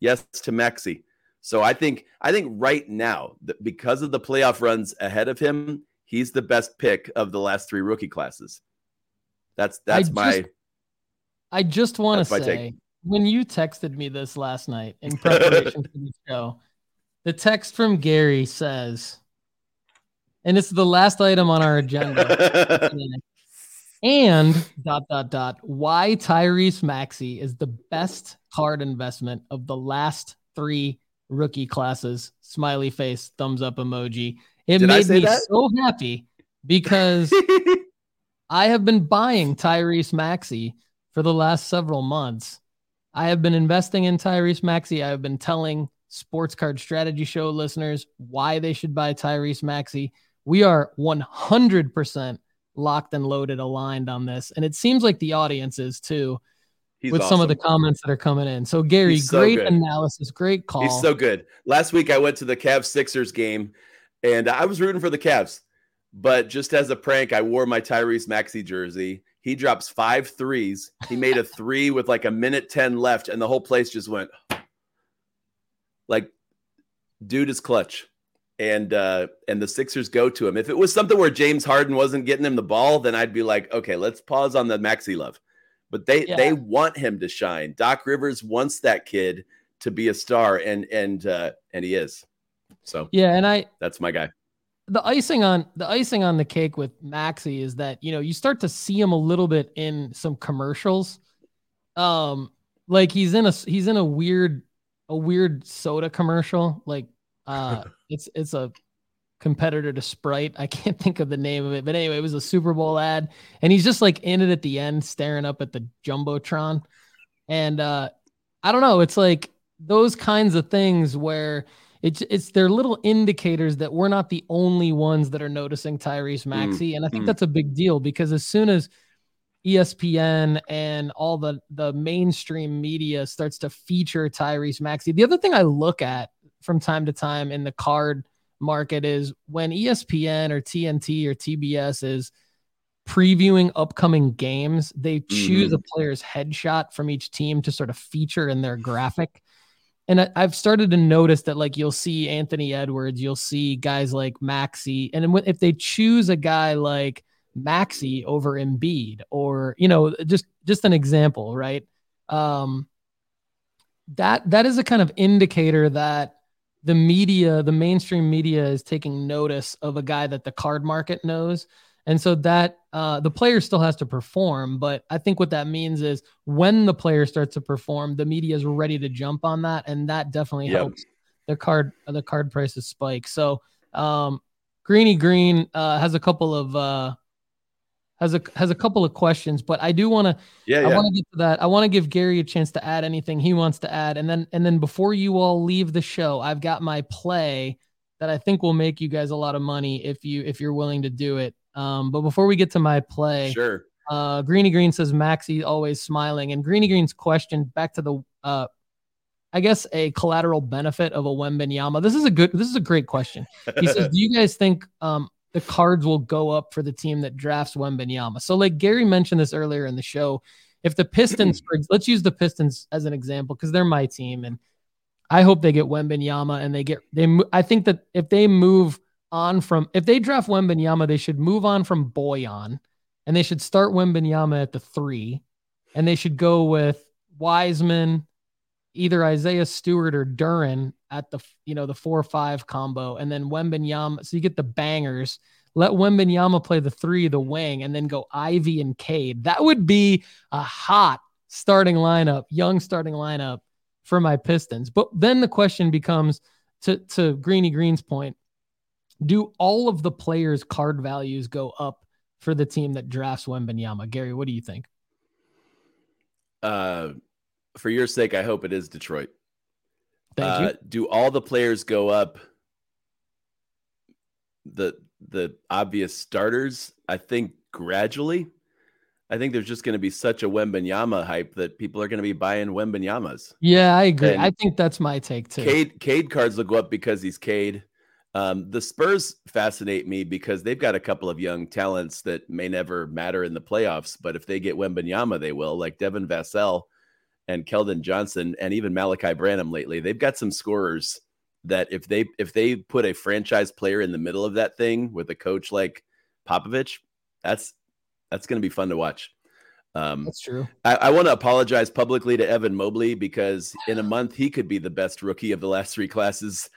Yes to Maxey. So I think I think right now, that because of the playoff runs ahead of him, he's the best pick of the last three rookie classes. That's that's I my just, I just want to say take when you texted me this last night in preparation for the show, the text from Gary says, and it's the last item on our agenda. and dot dot dot why Tyrese Maxey is the best card investment of the last three rookie classes. Smiley face, thumbs up emoji. It Did made me that? so happy because I have been buying Tyrese Maxey for the last several months I have been investing in Tyrese Maxey. I have been telling Sports Card Strategy Show listeners why they should buy Tyrese Maxey. We are 100% locked and loaded, aligned on this, and it seems like the audience is too. He's with awesome. some of the comments that are coming in. So Gary, so great good. analysis, great call. He's so good. Last week I went to the Cavs Sixers game and I was rooting for the Cavs. But just as a prank, I wore my Tyrese Maxey jersey. He drops five threes. He made a three with like a minute 10 left, and the whole place just went like, dude is clutch. And uh and the Sixers go to him. If it was something where James Harden wasn't getting him the ball, then I'd be like, okay, let's pause on the Maxey love. But they Yeah. they want him to shine. Doc Rivers wants that kid to be a star, and and uh and he is. So yeah, and I that's my guy. The icing on the icing on the cake with Maxey is that you know you start to see him a little bit in some commercials. Um, like he's in a he's in a weird a weird soda commercial. Like uh, it's it's a competitor to Sprite. I can't think of the name of it, but anyway, it was a Super Bowl ad, and he's just like in it at the end, staring up at the jumbotron, and uh, I don't know. It's like those kinds of things where it's it's they're little indicators that we're not the only ones that are noticing Tyrese Maxey, and I think mm. that's a big deal because as soon as ESPN and all the the mainstream media starts to feature Tyrese Maxey, the other thing I look at from time to time in the card market is when ESPN or TNT or TBS is previewing upcoming games, they choose a player's headshot from each team to sort of feature in their graphic. And I, I've started to notice that, like, you'll see Anthony Edwards, you'll see guys like Maxey, and if they choose a guy like Maxey over Embiid, or you know, just just an example, right? Um, that that is a kind of indicator that the media, the mainstream media, is taking notice of a guy that the card market knows, and so that uh, the player still has to perform. But I think what that means is when the player starts to perform, the media is ready to jump on that, and that definitely Yep. helps the card the card prices spike. So um, Greeny Green uh, has a couple of uh, has a has a couple of questions, but I do want to Yeah, I yeah. want to get to that. I want to give Gary a chance to add anything he wants to add, and then and then before you all leave the show, I've got my play that I think will make you guys a lot of money if you if you're willing to do it. Um, but before we get to my play, Sure. uh, Greeny Green says Maxey always smiling, and Greeny Green's question back to the uh, I guess a collateral benefit of a Wembanyama. This is a good. This is a great question. He says, "Do you guys think um, the cards will go up for the team that drafts Wembanyama?" So, like Gary mentioned this earlier in the show, if the Pistons, let's use the Pistons as an example because they're my team, and I hope they get Wembanyama and they get they. I think that if they move on from if they draft Wembanyama, they should move on from Bojan, and they should start Wembanyama at the three, and they should go with Wiseman, either Isaiah Stewart or Duren at the you know the four or five combo, and then Wembanyama. So you get the bangers. Let Wembanyama play the three, the wing, and then go Ivey and Cade. That would be a hot starting lineup, young starting lineup for my Pistons. But then the question becomes to to Greeny Green's point: Do all of the players' card values go up for the team that drafts Wembanyama? Gary, what do you think? Uh, for your sake, I hope it is Detroit. Thank uh, you. Do all the players go up? The the obvious starters, I think gradually. I think there's just going to be such a Wembanyama hype that people are going to be buying Wembanyamas. Yeah, I agree. and I think that's my take too. Cade Cade cards will go up because he's Cade. Um, the Spurs fascinate me because they've got a couple of young talents that may never matter in the playoffs, but if they get Wembanyama, they will, like Devin Vassell and Keldon Johnson and even Malaki Branham lately. They've got some scorers that if they if they put a franchise player in the middle of that thing with a coach like Popovich, that's that's going to be fun to watch. Um, That's true. I, I want to apologize publicly to Evan Mobley because in a month he could be the best rookie of the last three classes,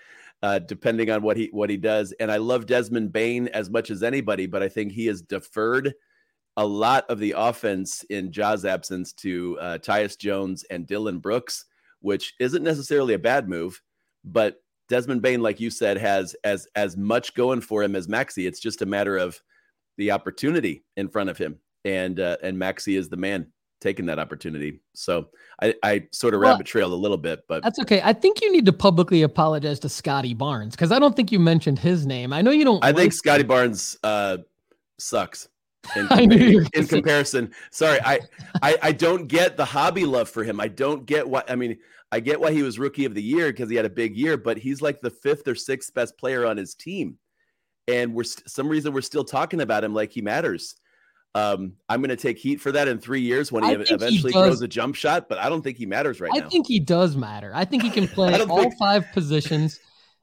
uh, depending on what he what he does. And I love Desmond Bane as much as anybody, but I think he has deferred a lot of the offense in Ja's absence to uh, Tyus Jones and Dillon Brooks, which isn't necessarily a bad move, but Desmond Bane, like you said, has as as much going for him as Maxey. It's just a matter of the opportunity in front of him, and uh, and Maxey is the man taking that opportunity. So I, I sort of Well, rabbit trailed a little bit, but That's okay. I think you need to publicly apologize to Scottie Barnes because I don't think you mentioned his name. I know you don't. I think Scottie Barnes uh, sucks. in, I knew you were in comparison. Sorry, I, I I don't get the hobby love for him. I don't get what I mean. I get why he was rookie of the year because he had a big year, but he's like the fifth or sixth best player on his team, and we're st- some reason we're still talking about him like he matters. Um, I'm going to take heat for that in three years when he I ev- think he eventually throws a jump shot, but I don't think he matters right I now. I think he does matter. I think he can play all think- five positions,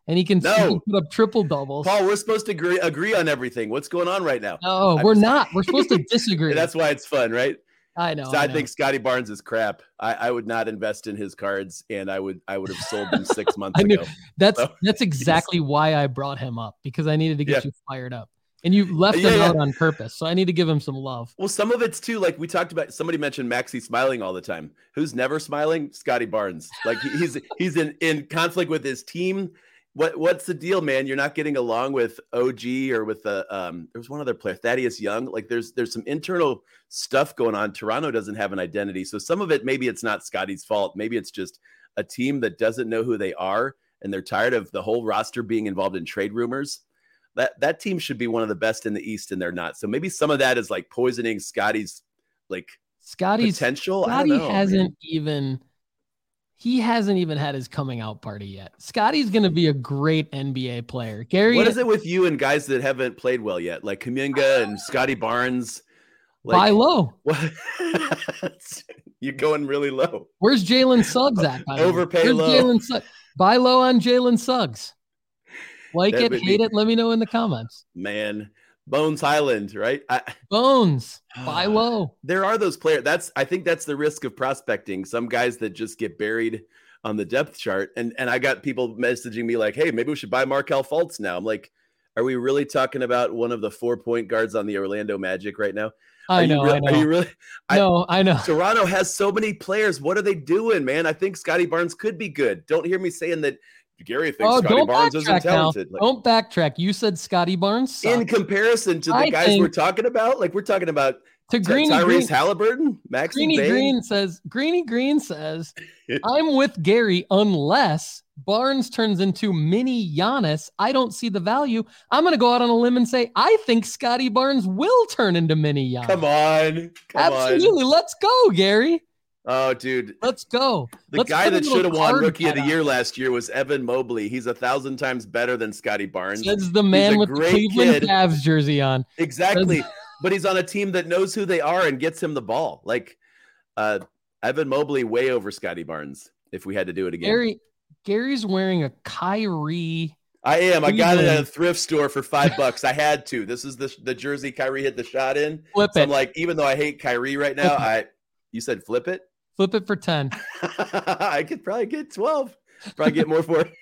and he can, he No. can put up triple doubles. Paul, we're supposed to agree agree on everything. What's going on right now? No, I'm we're just- not. We're supposed to disagree. That's why it's fun, right? I know. So I, I, know. think Scottie Barnes is crap. I, I would not invest in his cards, and I would I would have sold them six months I knew- ago. that's so that's exactly why I brought him up because I needed to get Yeah. you fired up, and you left Yeah, him yeah. out on purpose. So I need to give him some love. Well, some of it's too like we talked about. Somebody mentioned Maxey smiling all the time. Who's never smiling? Scottie Barnes. Like he's he's in in conflict with his team. What what's the deal, man? You're not getting along with OG or with the um. There was one other player, Thaddeus Young. Like there's there's some internal stuff going on. Toronto doesn't have an identity, so some of it maybe it's not Scottie's fault. Maybe it's just a team that doesn't know who they are and they're tired of the whole roster being involved in trade rumors. That that team should be one of the best in the East, and they're not. So maybe some of that is like poisoning Scottie's like Scottie's potential. I Scottie don't know, hasn't even he hasn't even had his coming out party yet. Scottie's going to be a great NBA player. Gary, What is it with you and guys that haven't played well yet, like Kuminga and Scottie Barnes? buy Like, low. what? You're going really low. Where's Jalen Suggs at? Overpay Where's low. Jalen Suggs? Buy low on Jalen Suggs. Like That it, hate be- it. Let me know in the comments. Man, Bones Hyland, right? I, Bones, buy low. there are those players. That's I think that's the risk of prospecting. Some guys that just get buried on the depth chart. And and I got people messaging me like, hey, maybe we should buy Markelle Fultz now. I'm like, are we really talking about one of the four point guards on the Orlando Magic right now? Are I know. re- I Are know. you really? I- no, I know. Toronto has so many players. What are they doing, man? I think Scottie Barnes could be good. Don't hear me saying that Gary thinks Oh, Scottie Barnes isn't talented. Like, Don't backtrack. You said Scottie Barnes sucked. in comparison to the I guys we're talking about, like we're talking about to Greeny Tyrese Green. Haliburton, Maxey Greeny Green says Greeny Green says I'm with Gary unless Barnes turns into mini Giannis. I don't see the value. I'm gonna go out on a limb and say I think Scottie Barnes will turn into mini Giannis. Come on, come Absolutely. Let's go, Gary. Oh, dude, Let's go. the Let's guy that should have won Rookie of the Year last year was Evan Mobley. He's a thousand times better than Scottie Barnes. Says the man with the Cleveland kid. Cavs jersey on. Exactly. but he's on a team that knows who they are and gets him the ball. Like uh Evan Mobley way over Scottie Barnes if we had to do it again. Gary Gary's wearing a Kyrie. I am. I got it at a thrift store for five bucks. I had to. This is the the jersey Kyrie hit the shot in. Flip So it. I'm like, even though I hate Kyrie right now, I you said flip it? Flip it for 10. I could probably get 12. Probably get more for it.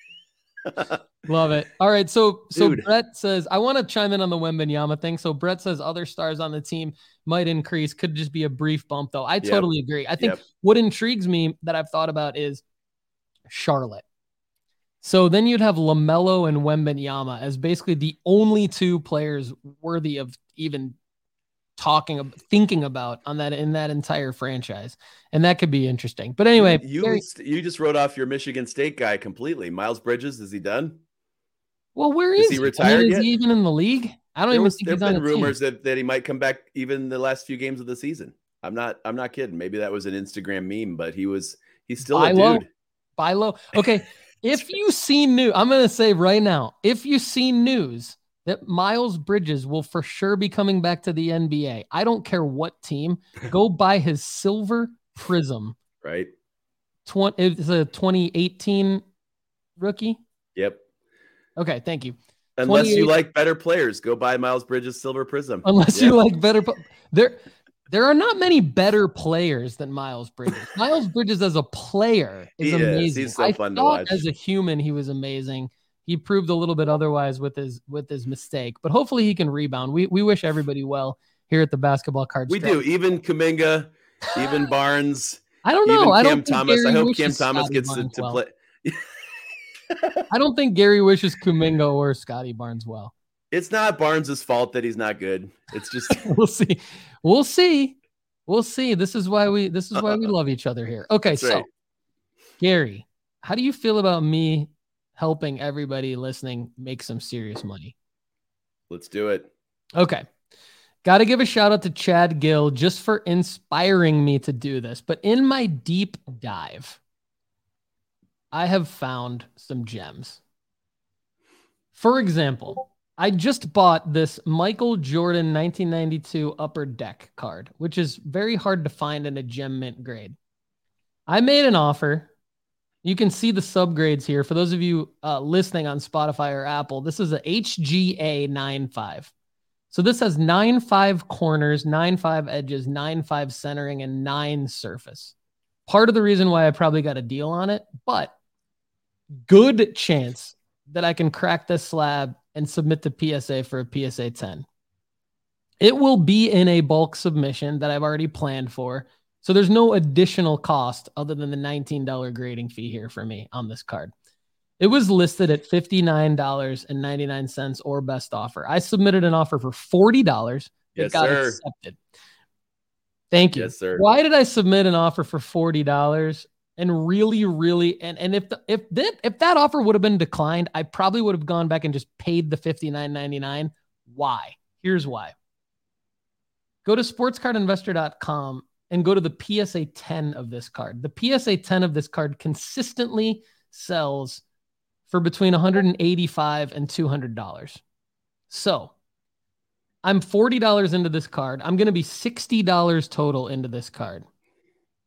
Love it. All right. So so Dude. Brett says, I want to chime in on the Wembanyama thing. So Brett says other stars on the team might increase. Could just be a brief bump, though. I Yep. totally agree. I think Yep. what intrigues me that I've thought about is Charlotte. So then you'd have LaMelo and Wembanyama as basically the only two players worthy of even talking about thinking about on that in that entire franchise. And that could be interesting. But anyway, you you just wrote off your Michigan State guy completely. Miles Bridges, is he done? well, where is is he he? I retired mean, is he even in the league? I don't There even was think on been a team. rumors that, that he might come back even the last few games of the season. I'm not I'm not kidding. Maybe that was an Instagram meme, but he was he's still a Buy low. dude. Buy low. Okay. if you see news, I'm to say right now, if you see news that Miles Bridges will for sure be coming back to the NBA, I don't care what team, go buy his silver prism. Right? 20, it's a 2018 rookie. Yep. Okay. Thank you. Unless you like better players, go buy Miles Bridges Silver Prism. Unless you like better. There, there are not many better players than Miles Bridges. Miles Bridges as a player is He is. amazing. He's so I fun to watch. as a human he was amazing. He proved a little bit otherwise with his with his mistake, but hopefully he can rebound. We we wish everybody well here at the basketball cards. we do. Even Kuminga, even Barnes, I don't even know. I Cam don't think Thomas. Gary I hope Cam Thomas gets to, to well. play. I don't think Gary wishes Kuminga or Scottie Barnes well. It's not Barnes' fault that he's not good. It's just we'll see. We'll see. We'll see. This is why we this is why we uh-uh. love each other here. Okay, That's so right. Gary, how do you feel about me helping everybody listening make some serious money? let's do it. Okay. Got to give a shout out to Chad Gill just for inspiring me to do this. But in my deep dive, I have found some gems. For example, I just bought this Michael Jordan 1992 Upper Deck card, which is very hard to find in a gem mint grade. I made an offer. You can see the subgrades here. For those of you uh, listening on Spotify or Apple, this is a HGA 95. So this has nine five corners, nine five edges, nine five centering, and nine surface. Part of the reason why I probably got a deal on it, but good chance that I can crack this slab and submit the PSA for a PSA 10. It will be in a bulk submission that I've already planned for. So there's no additional cost other than the $19 grading fee here for me on this card. It was listed at $59.99 or best offer. I submitted an offer for $40. Yes, it got sir. accepted. Thank you. Yes, sir. Why did I submit an offer for $40? And really, really, and, and if the, if that if that offer would have been declined, I probably would have gone back and just paid the $59.99. Why? Here's why. Go to sportscardinvestor.com and go to the PSA 10 of this card. The PSA 10 of this card consistently sells for between 185 and 200 dollars. So I'm $40 into this card. I'm going to be $60 total into this card.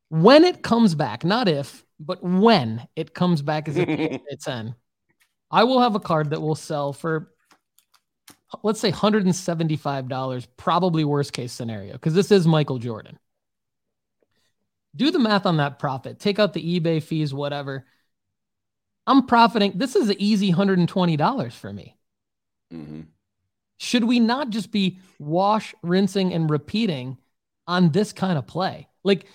When it comes back, not if, but when it comes back as a PSA 10, I will have a card that will sell for let's say $175, probably worst case scenario, because this is Michael Jordan. Do the math on that profit. Take out the eBay fees, whatever. I'm profiting. This is an easy $120 for me. hmm Should we not just be wash, rinsing, and repeating on this kind of play? Like,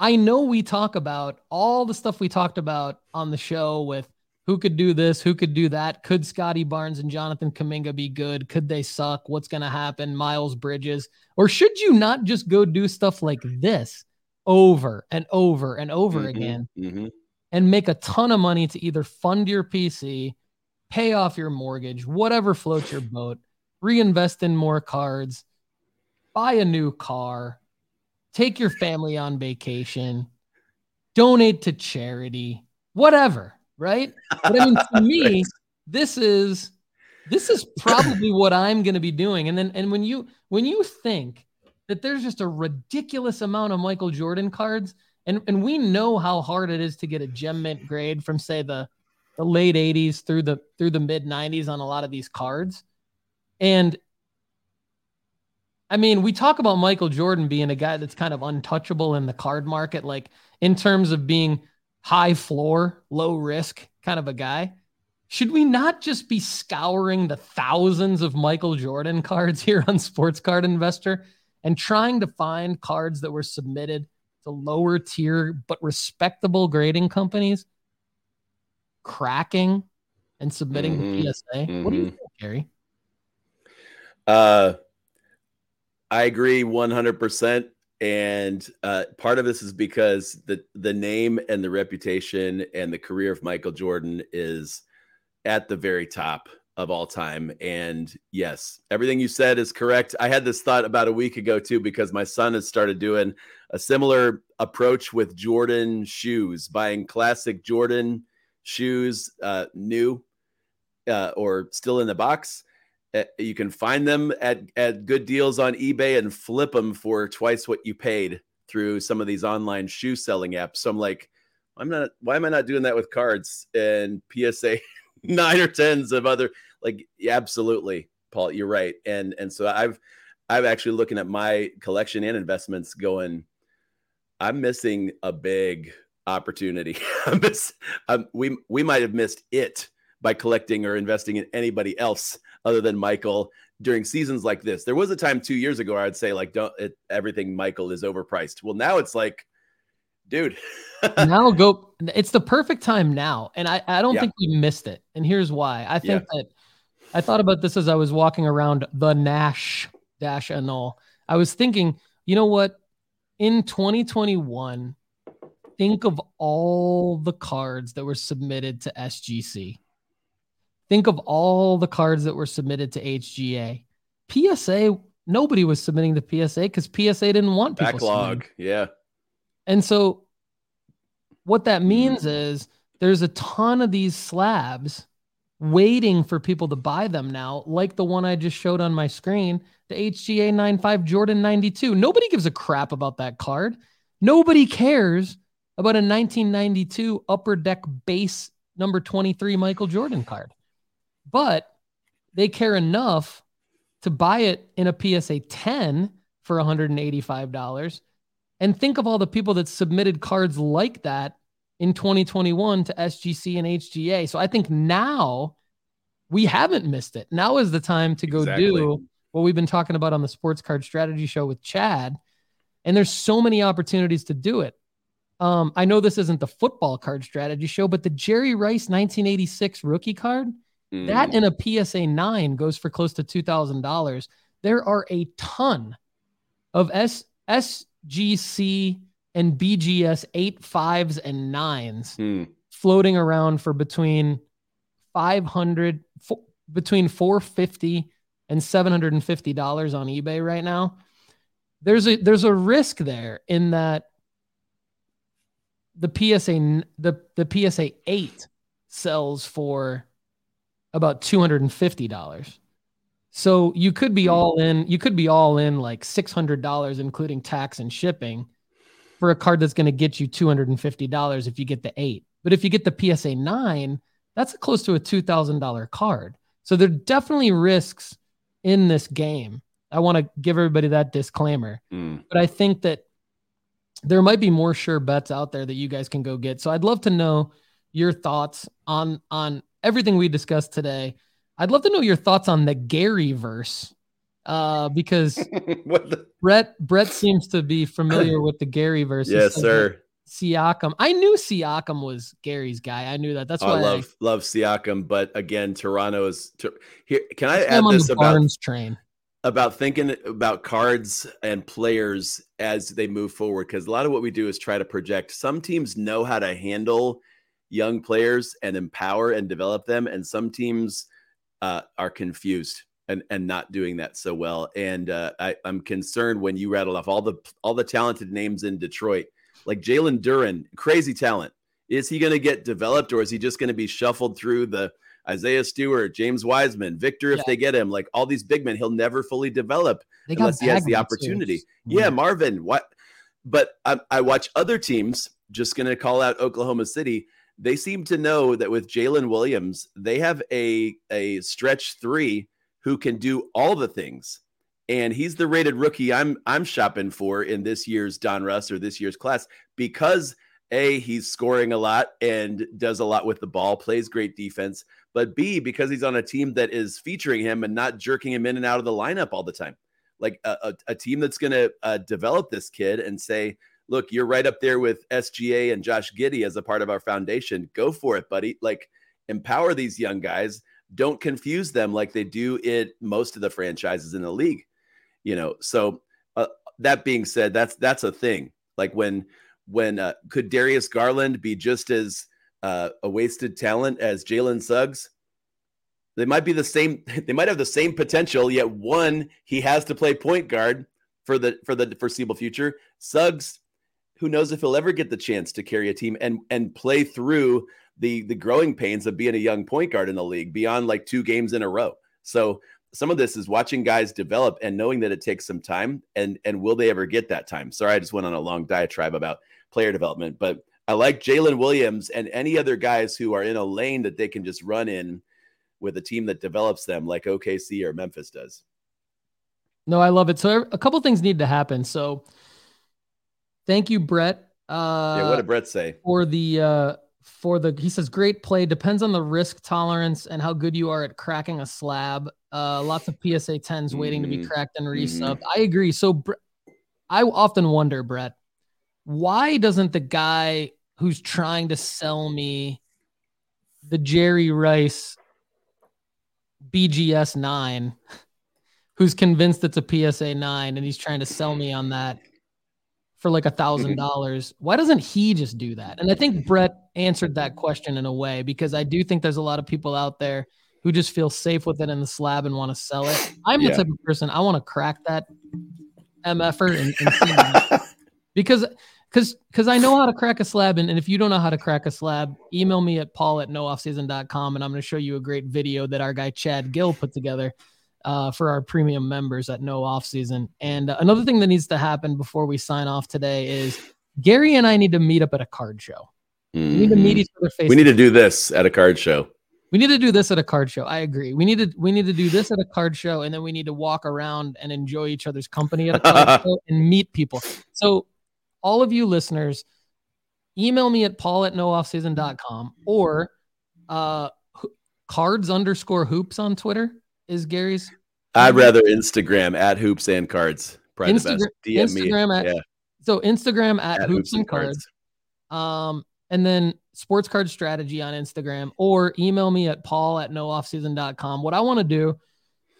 I know we talk about all the stuff we talked about on the show with who could do this, who could do that. Could Scottie Barnes and Jonathan Kuminga be good? Could they suck? What's going to happen? Miles Bridges. Or should you not just go do stuff like this over and over and over Mhm. again hmm and make a ton of money to either fund your PC, pay off your mortgage, whatever floats your boat, reinvest in more cards, buy a new car, take your family on vacation, donate to charity, whatever, right? But I mean, to me, this is this is probably what I'm going to be doing. And then and when you when you think that there's just a ridiculous amount of Michael Jordan cards, and and we know how hard it is to get a gem mint grade from say the the late 80s through the through the mid 90s on a lot of these cards. And I mean, we talk about Michael Jordan being a guy that's kind of untouchable in the card market, like in terms of being high floor, low risk kind of a guy. Should we not just be scouring the thousands of Michael Jordan cards here on Sports Card Investor and trying to find cards that were submitted to lower tier but respectable grading companies, cracking and submitting Mhm. to PSA? What do you Mhm. think, Gary? Uh, I agree 100%. And uh, part of this is because the the name and the reputation and the career of Michael Jordan is at the very top of all time. And yes, everything you said is correct. I had this thought about a week ago too, because my son has started doing a similar approach with Jordan shoes, buying classic Jordan shoes, uh, new uh, or still in the box. Uh, You can find them at, at good deals on eBay and flip them for twice what you paid through some of these online shoe selling apps. So I'm like, I'm not. Why am I not doing that with cards and PSA nine or tens of other? Like, absolutely, Paul. You're right. And and so I've I've actually looking at my collection and investments, going, I'm missing a big opportunity. I miss, we we might have missed it by collecting or investing in anybody else other than Michael during seasons like this. There was a time two years ago I'd say like don't it, everything Michael is overpriced. Well, now it's like, dude. now go it's the perfect time now and i, I don't Yeah. think we missed it and here's why i think Yeah. that i thought about this as i was walking around the nash dash annul i was thinking you know what in 2021 think of all the cards that were submitted to sgc think of all the cards that were submitted to hga psa nobody was submitting the PSA because PSA didn't want people backlog. submitting. Yeah. And so what that Mm-hmm. means is there's a ton of these slabs waiting for people to buy them now, like the one I just showed on my screen, the HGA 95 Jordan 92. Nobody gives a crap about that card. Nobody cares about a 1992 upper deck base number 23 Michael Jordan card. But they care enough to buy it in a PSA 10 for $185. And think of all the people that submitted cards like that in 2021 to SGC and HGA. So I think now we haven't missed it. Now is the time to go Exactly. do what we've been talking about on the Sports Card Strategy Show with Chad. And there's so many opportunities to do it. Um, I know this isn't the football card strategy show, but the Jerry Rice 1986 rookie card, Mm. that in a PSA 9 goes for close to $2,000. There are a ton of S- SGC and BGS 8 5s and 9s Hmm. floating around for between 500 fo- between 450 and 750 dollars on eBay right now. There's a there's a risk there in that the PSA the the PSA 8 sells for about $250. So you could be all in, you could be all in like $600 including tax and shipping for a card that's going to get you $250 if you get the 8. But if you get the PSA 9, that's close to a $2,000 card. So there are definitely risks in this game. I want to give everybody that disclaimer Hmm. but I think that there might be more sure bets out there that you guys can go get. So I'd love to know your thoughts on on everything we discussed today. I'd love to know your thoughts on the Gary verse. Uh, because what the? Brett Brett seems to be familiar with the Gary verse. Yes, sir. Siakam. I knew Siakam was Gary's guy. I knew that. That's why I love love Siakam, but again, Toronto is. To, here, can I I, add this about Barnes train. about thinking about cards and players as they move forward because a lot of what we do is try to project some teams know how to handle young players and empower and develop them and some teams uh, are confused and and not doing that so well and uh, I, i'm concerned when you rattle off all the all the talented names in detroit like jalen duren crazy talent is he going to get developed or is he just going to be shuffled through the Isaiah Stewart, James Wiseman, Victor, if Yeah. they get him, like all these big men, he'll never fully develop unless he has the opportunity. It's Yeah. Marvin. What? But I, I watch other teams. Just going to call out Oklahoma City. They seem to know that with Jalen Williams, they have a a stretch three who can do all the things, and he's the rated rookie I'm I'm shopping for in this year's Donruss or this year's class because a he's scoring a lot and does a lot with the ball, plays great defense, but b because he's on a team that is featuring him and not jerking him in and out of the lineup all the time. Like a, a, a team that's going to uh, develop this kid and say, look, you're right up there with SGA and Josh Giddey as a part of our foundation. Go for it, buddy. Like empower these young guys. Don't confuse them like they do in most of the franchises in the league. You know, so uh, that being said, that's that's a thing. Like when when uh, could Darius Garland be just as uh, a wasted talent as Jalen Suggs? They might be the same. They might have the same potential. Yet one, he has to play point guard for the for the foreseeable future. Suggs, who knows if he'll ever get the chance to carry a team and and play through the the growing pains of being a young point guard in the league beyond like two games in a row. So some of this is watching guys develop and knowing that it takes some time and and will they ever get that time? Sorry, I just went on a long diatribe about player development, but I like Jalen Williams and any other guys who are in a lane that they can just run in with a team that develops them like OKC or Memphis does. No, I love it. So a couple things need to happen. So thank you, Brett. Uh, yeah, what did Brett say? for the uh for the he says great play depends on the risk tolerance and how good you are at cracking a slab uh lots of psa 10s waiting to be Mhm. cracked and Mhm. resubbed i agree so Bre- i often wonder brett why doesn't the guy who's trying to sell me the jerry rice bgs 9 who's convinced it's a psa 9 and he's trying to sell me on that for like a thousand mm-hmm. dollars. Why doesn't he just do that? And I think Brett answered that mm-hmm. question in a way because I do think there's a lot of people out there who just feel safe with it in the slab and want to sell it. I'm Yeah. the type of person I want to crack that MFer and, and see because because because I know how to crack a slab and, and if you don't know how to crack a slab, email me at paul at nooffseason.com and I'm going to show you a great video that our guy Chad Gill put together uh, for our premium members at no off season. And uh, another thing that needs to happen before we sign off today is Gary and I need to meet up at a card show. We need to meet Mhm. each other face. We need to do this at a card show. We need to do this at a card show. I agree. We need to we need to do this at a card show, and then we need to walk around and enjoy each other's company at a card show and meet people. So, all of you listeners, email me at paul at nooffseason.com or uh, cards underscore hoops on Twitter is Gary's. I'd rather Instagram at hoops and cards. Probably the best. Instagram- me. At yeah, So Instagram at, at hoops, and cards. Um, and then sports card strategy on Instagram or email me at paul at nooffseason.com. What I want to do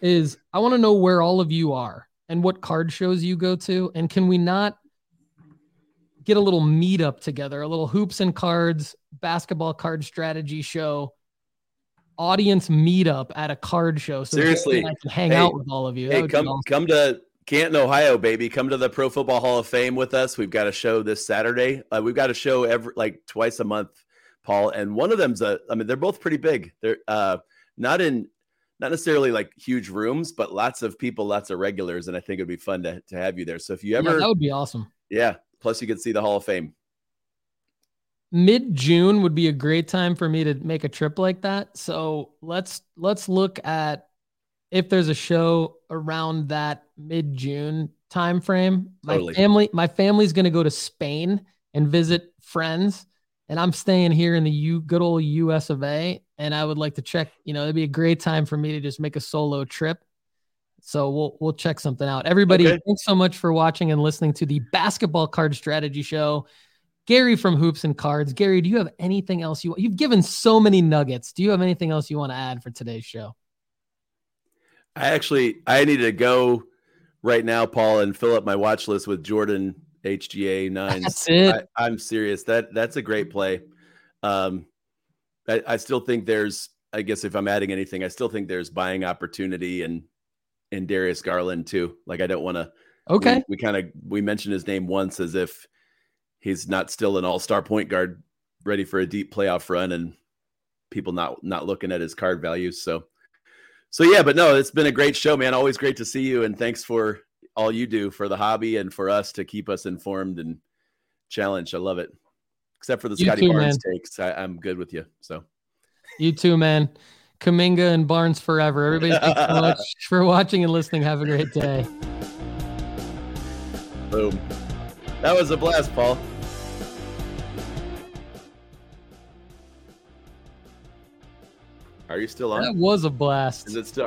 is I want to know where all of you are and what card shows you go to. And can we not get a little meetup together, a little hoops and cards basketball card strategy show audience meetup at a card show. So Seriously. I can hang Hey, out with all of you. That Hey, come awesome. come to Canton, Ohio, baby. Come to the Pro Football Hall of Fame with us. We've got a show this Saturday. Uh, we've got a show every like twice a month, Paul. And one of them's a. I mean, they're both pretty big. They're uh, not in, not necessarily like huge rooms, but lots of people, lots of regulars, and I think it'd be fun to to have you there. So if you Yeah, ever, that would be awesome. yeah. Plus, you could see the Hall of Fame. Mid June would be a great time for me to make a trip like that. So let's let's look at if there's a show around that mid June time frame. My Totally. family my family's going to go to Spain and visit friends and I'm staying here in the U good old US of A and I would like to check, you know, it'd be a great time for me to just make a solo trip. So we'll we'll check something out. Everybody, Okay. thanks so much for watching and listening to the Basketball Card Strategy Show. Gary from Hoops and Cards. Gary, do you have anything else you you've given so many nuggets? Do you have anything else you want to add for today's show? I actually I need to go right now, Paul, and fill up my watch list with Jordan HGA nines. That's it. I, I'm serious. That that's a great play. Um, I, I still think there's. I guess if I'm adding anything, I still think there's buying opportunity and and Darius Garland too. Like I don't want to. Okay. We, we kind of we mentioned his name once as if he's not still an All Star point guard, ready for a deep playoff run, and people not not looking at his card values. So. So yeah, but no, it's been a great show, man. Always great to see you, and thanks for all you do for the hobby and for us to keep us informed and challenged. I love it. Except for the You Scottie too, Barnes takes, I, I'm good with you. So You too, man. Kuminga and Barnes forever. Everybody, thanks so much for watching and listening. Have a great day. boom. That was a blast, Paul. Are you still on? That was a blast. Is it still?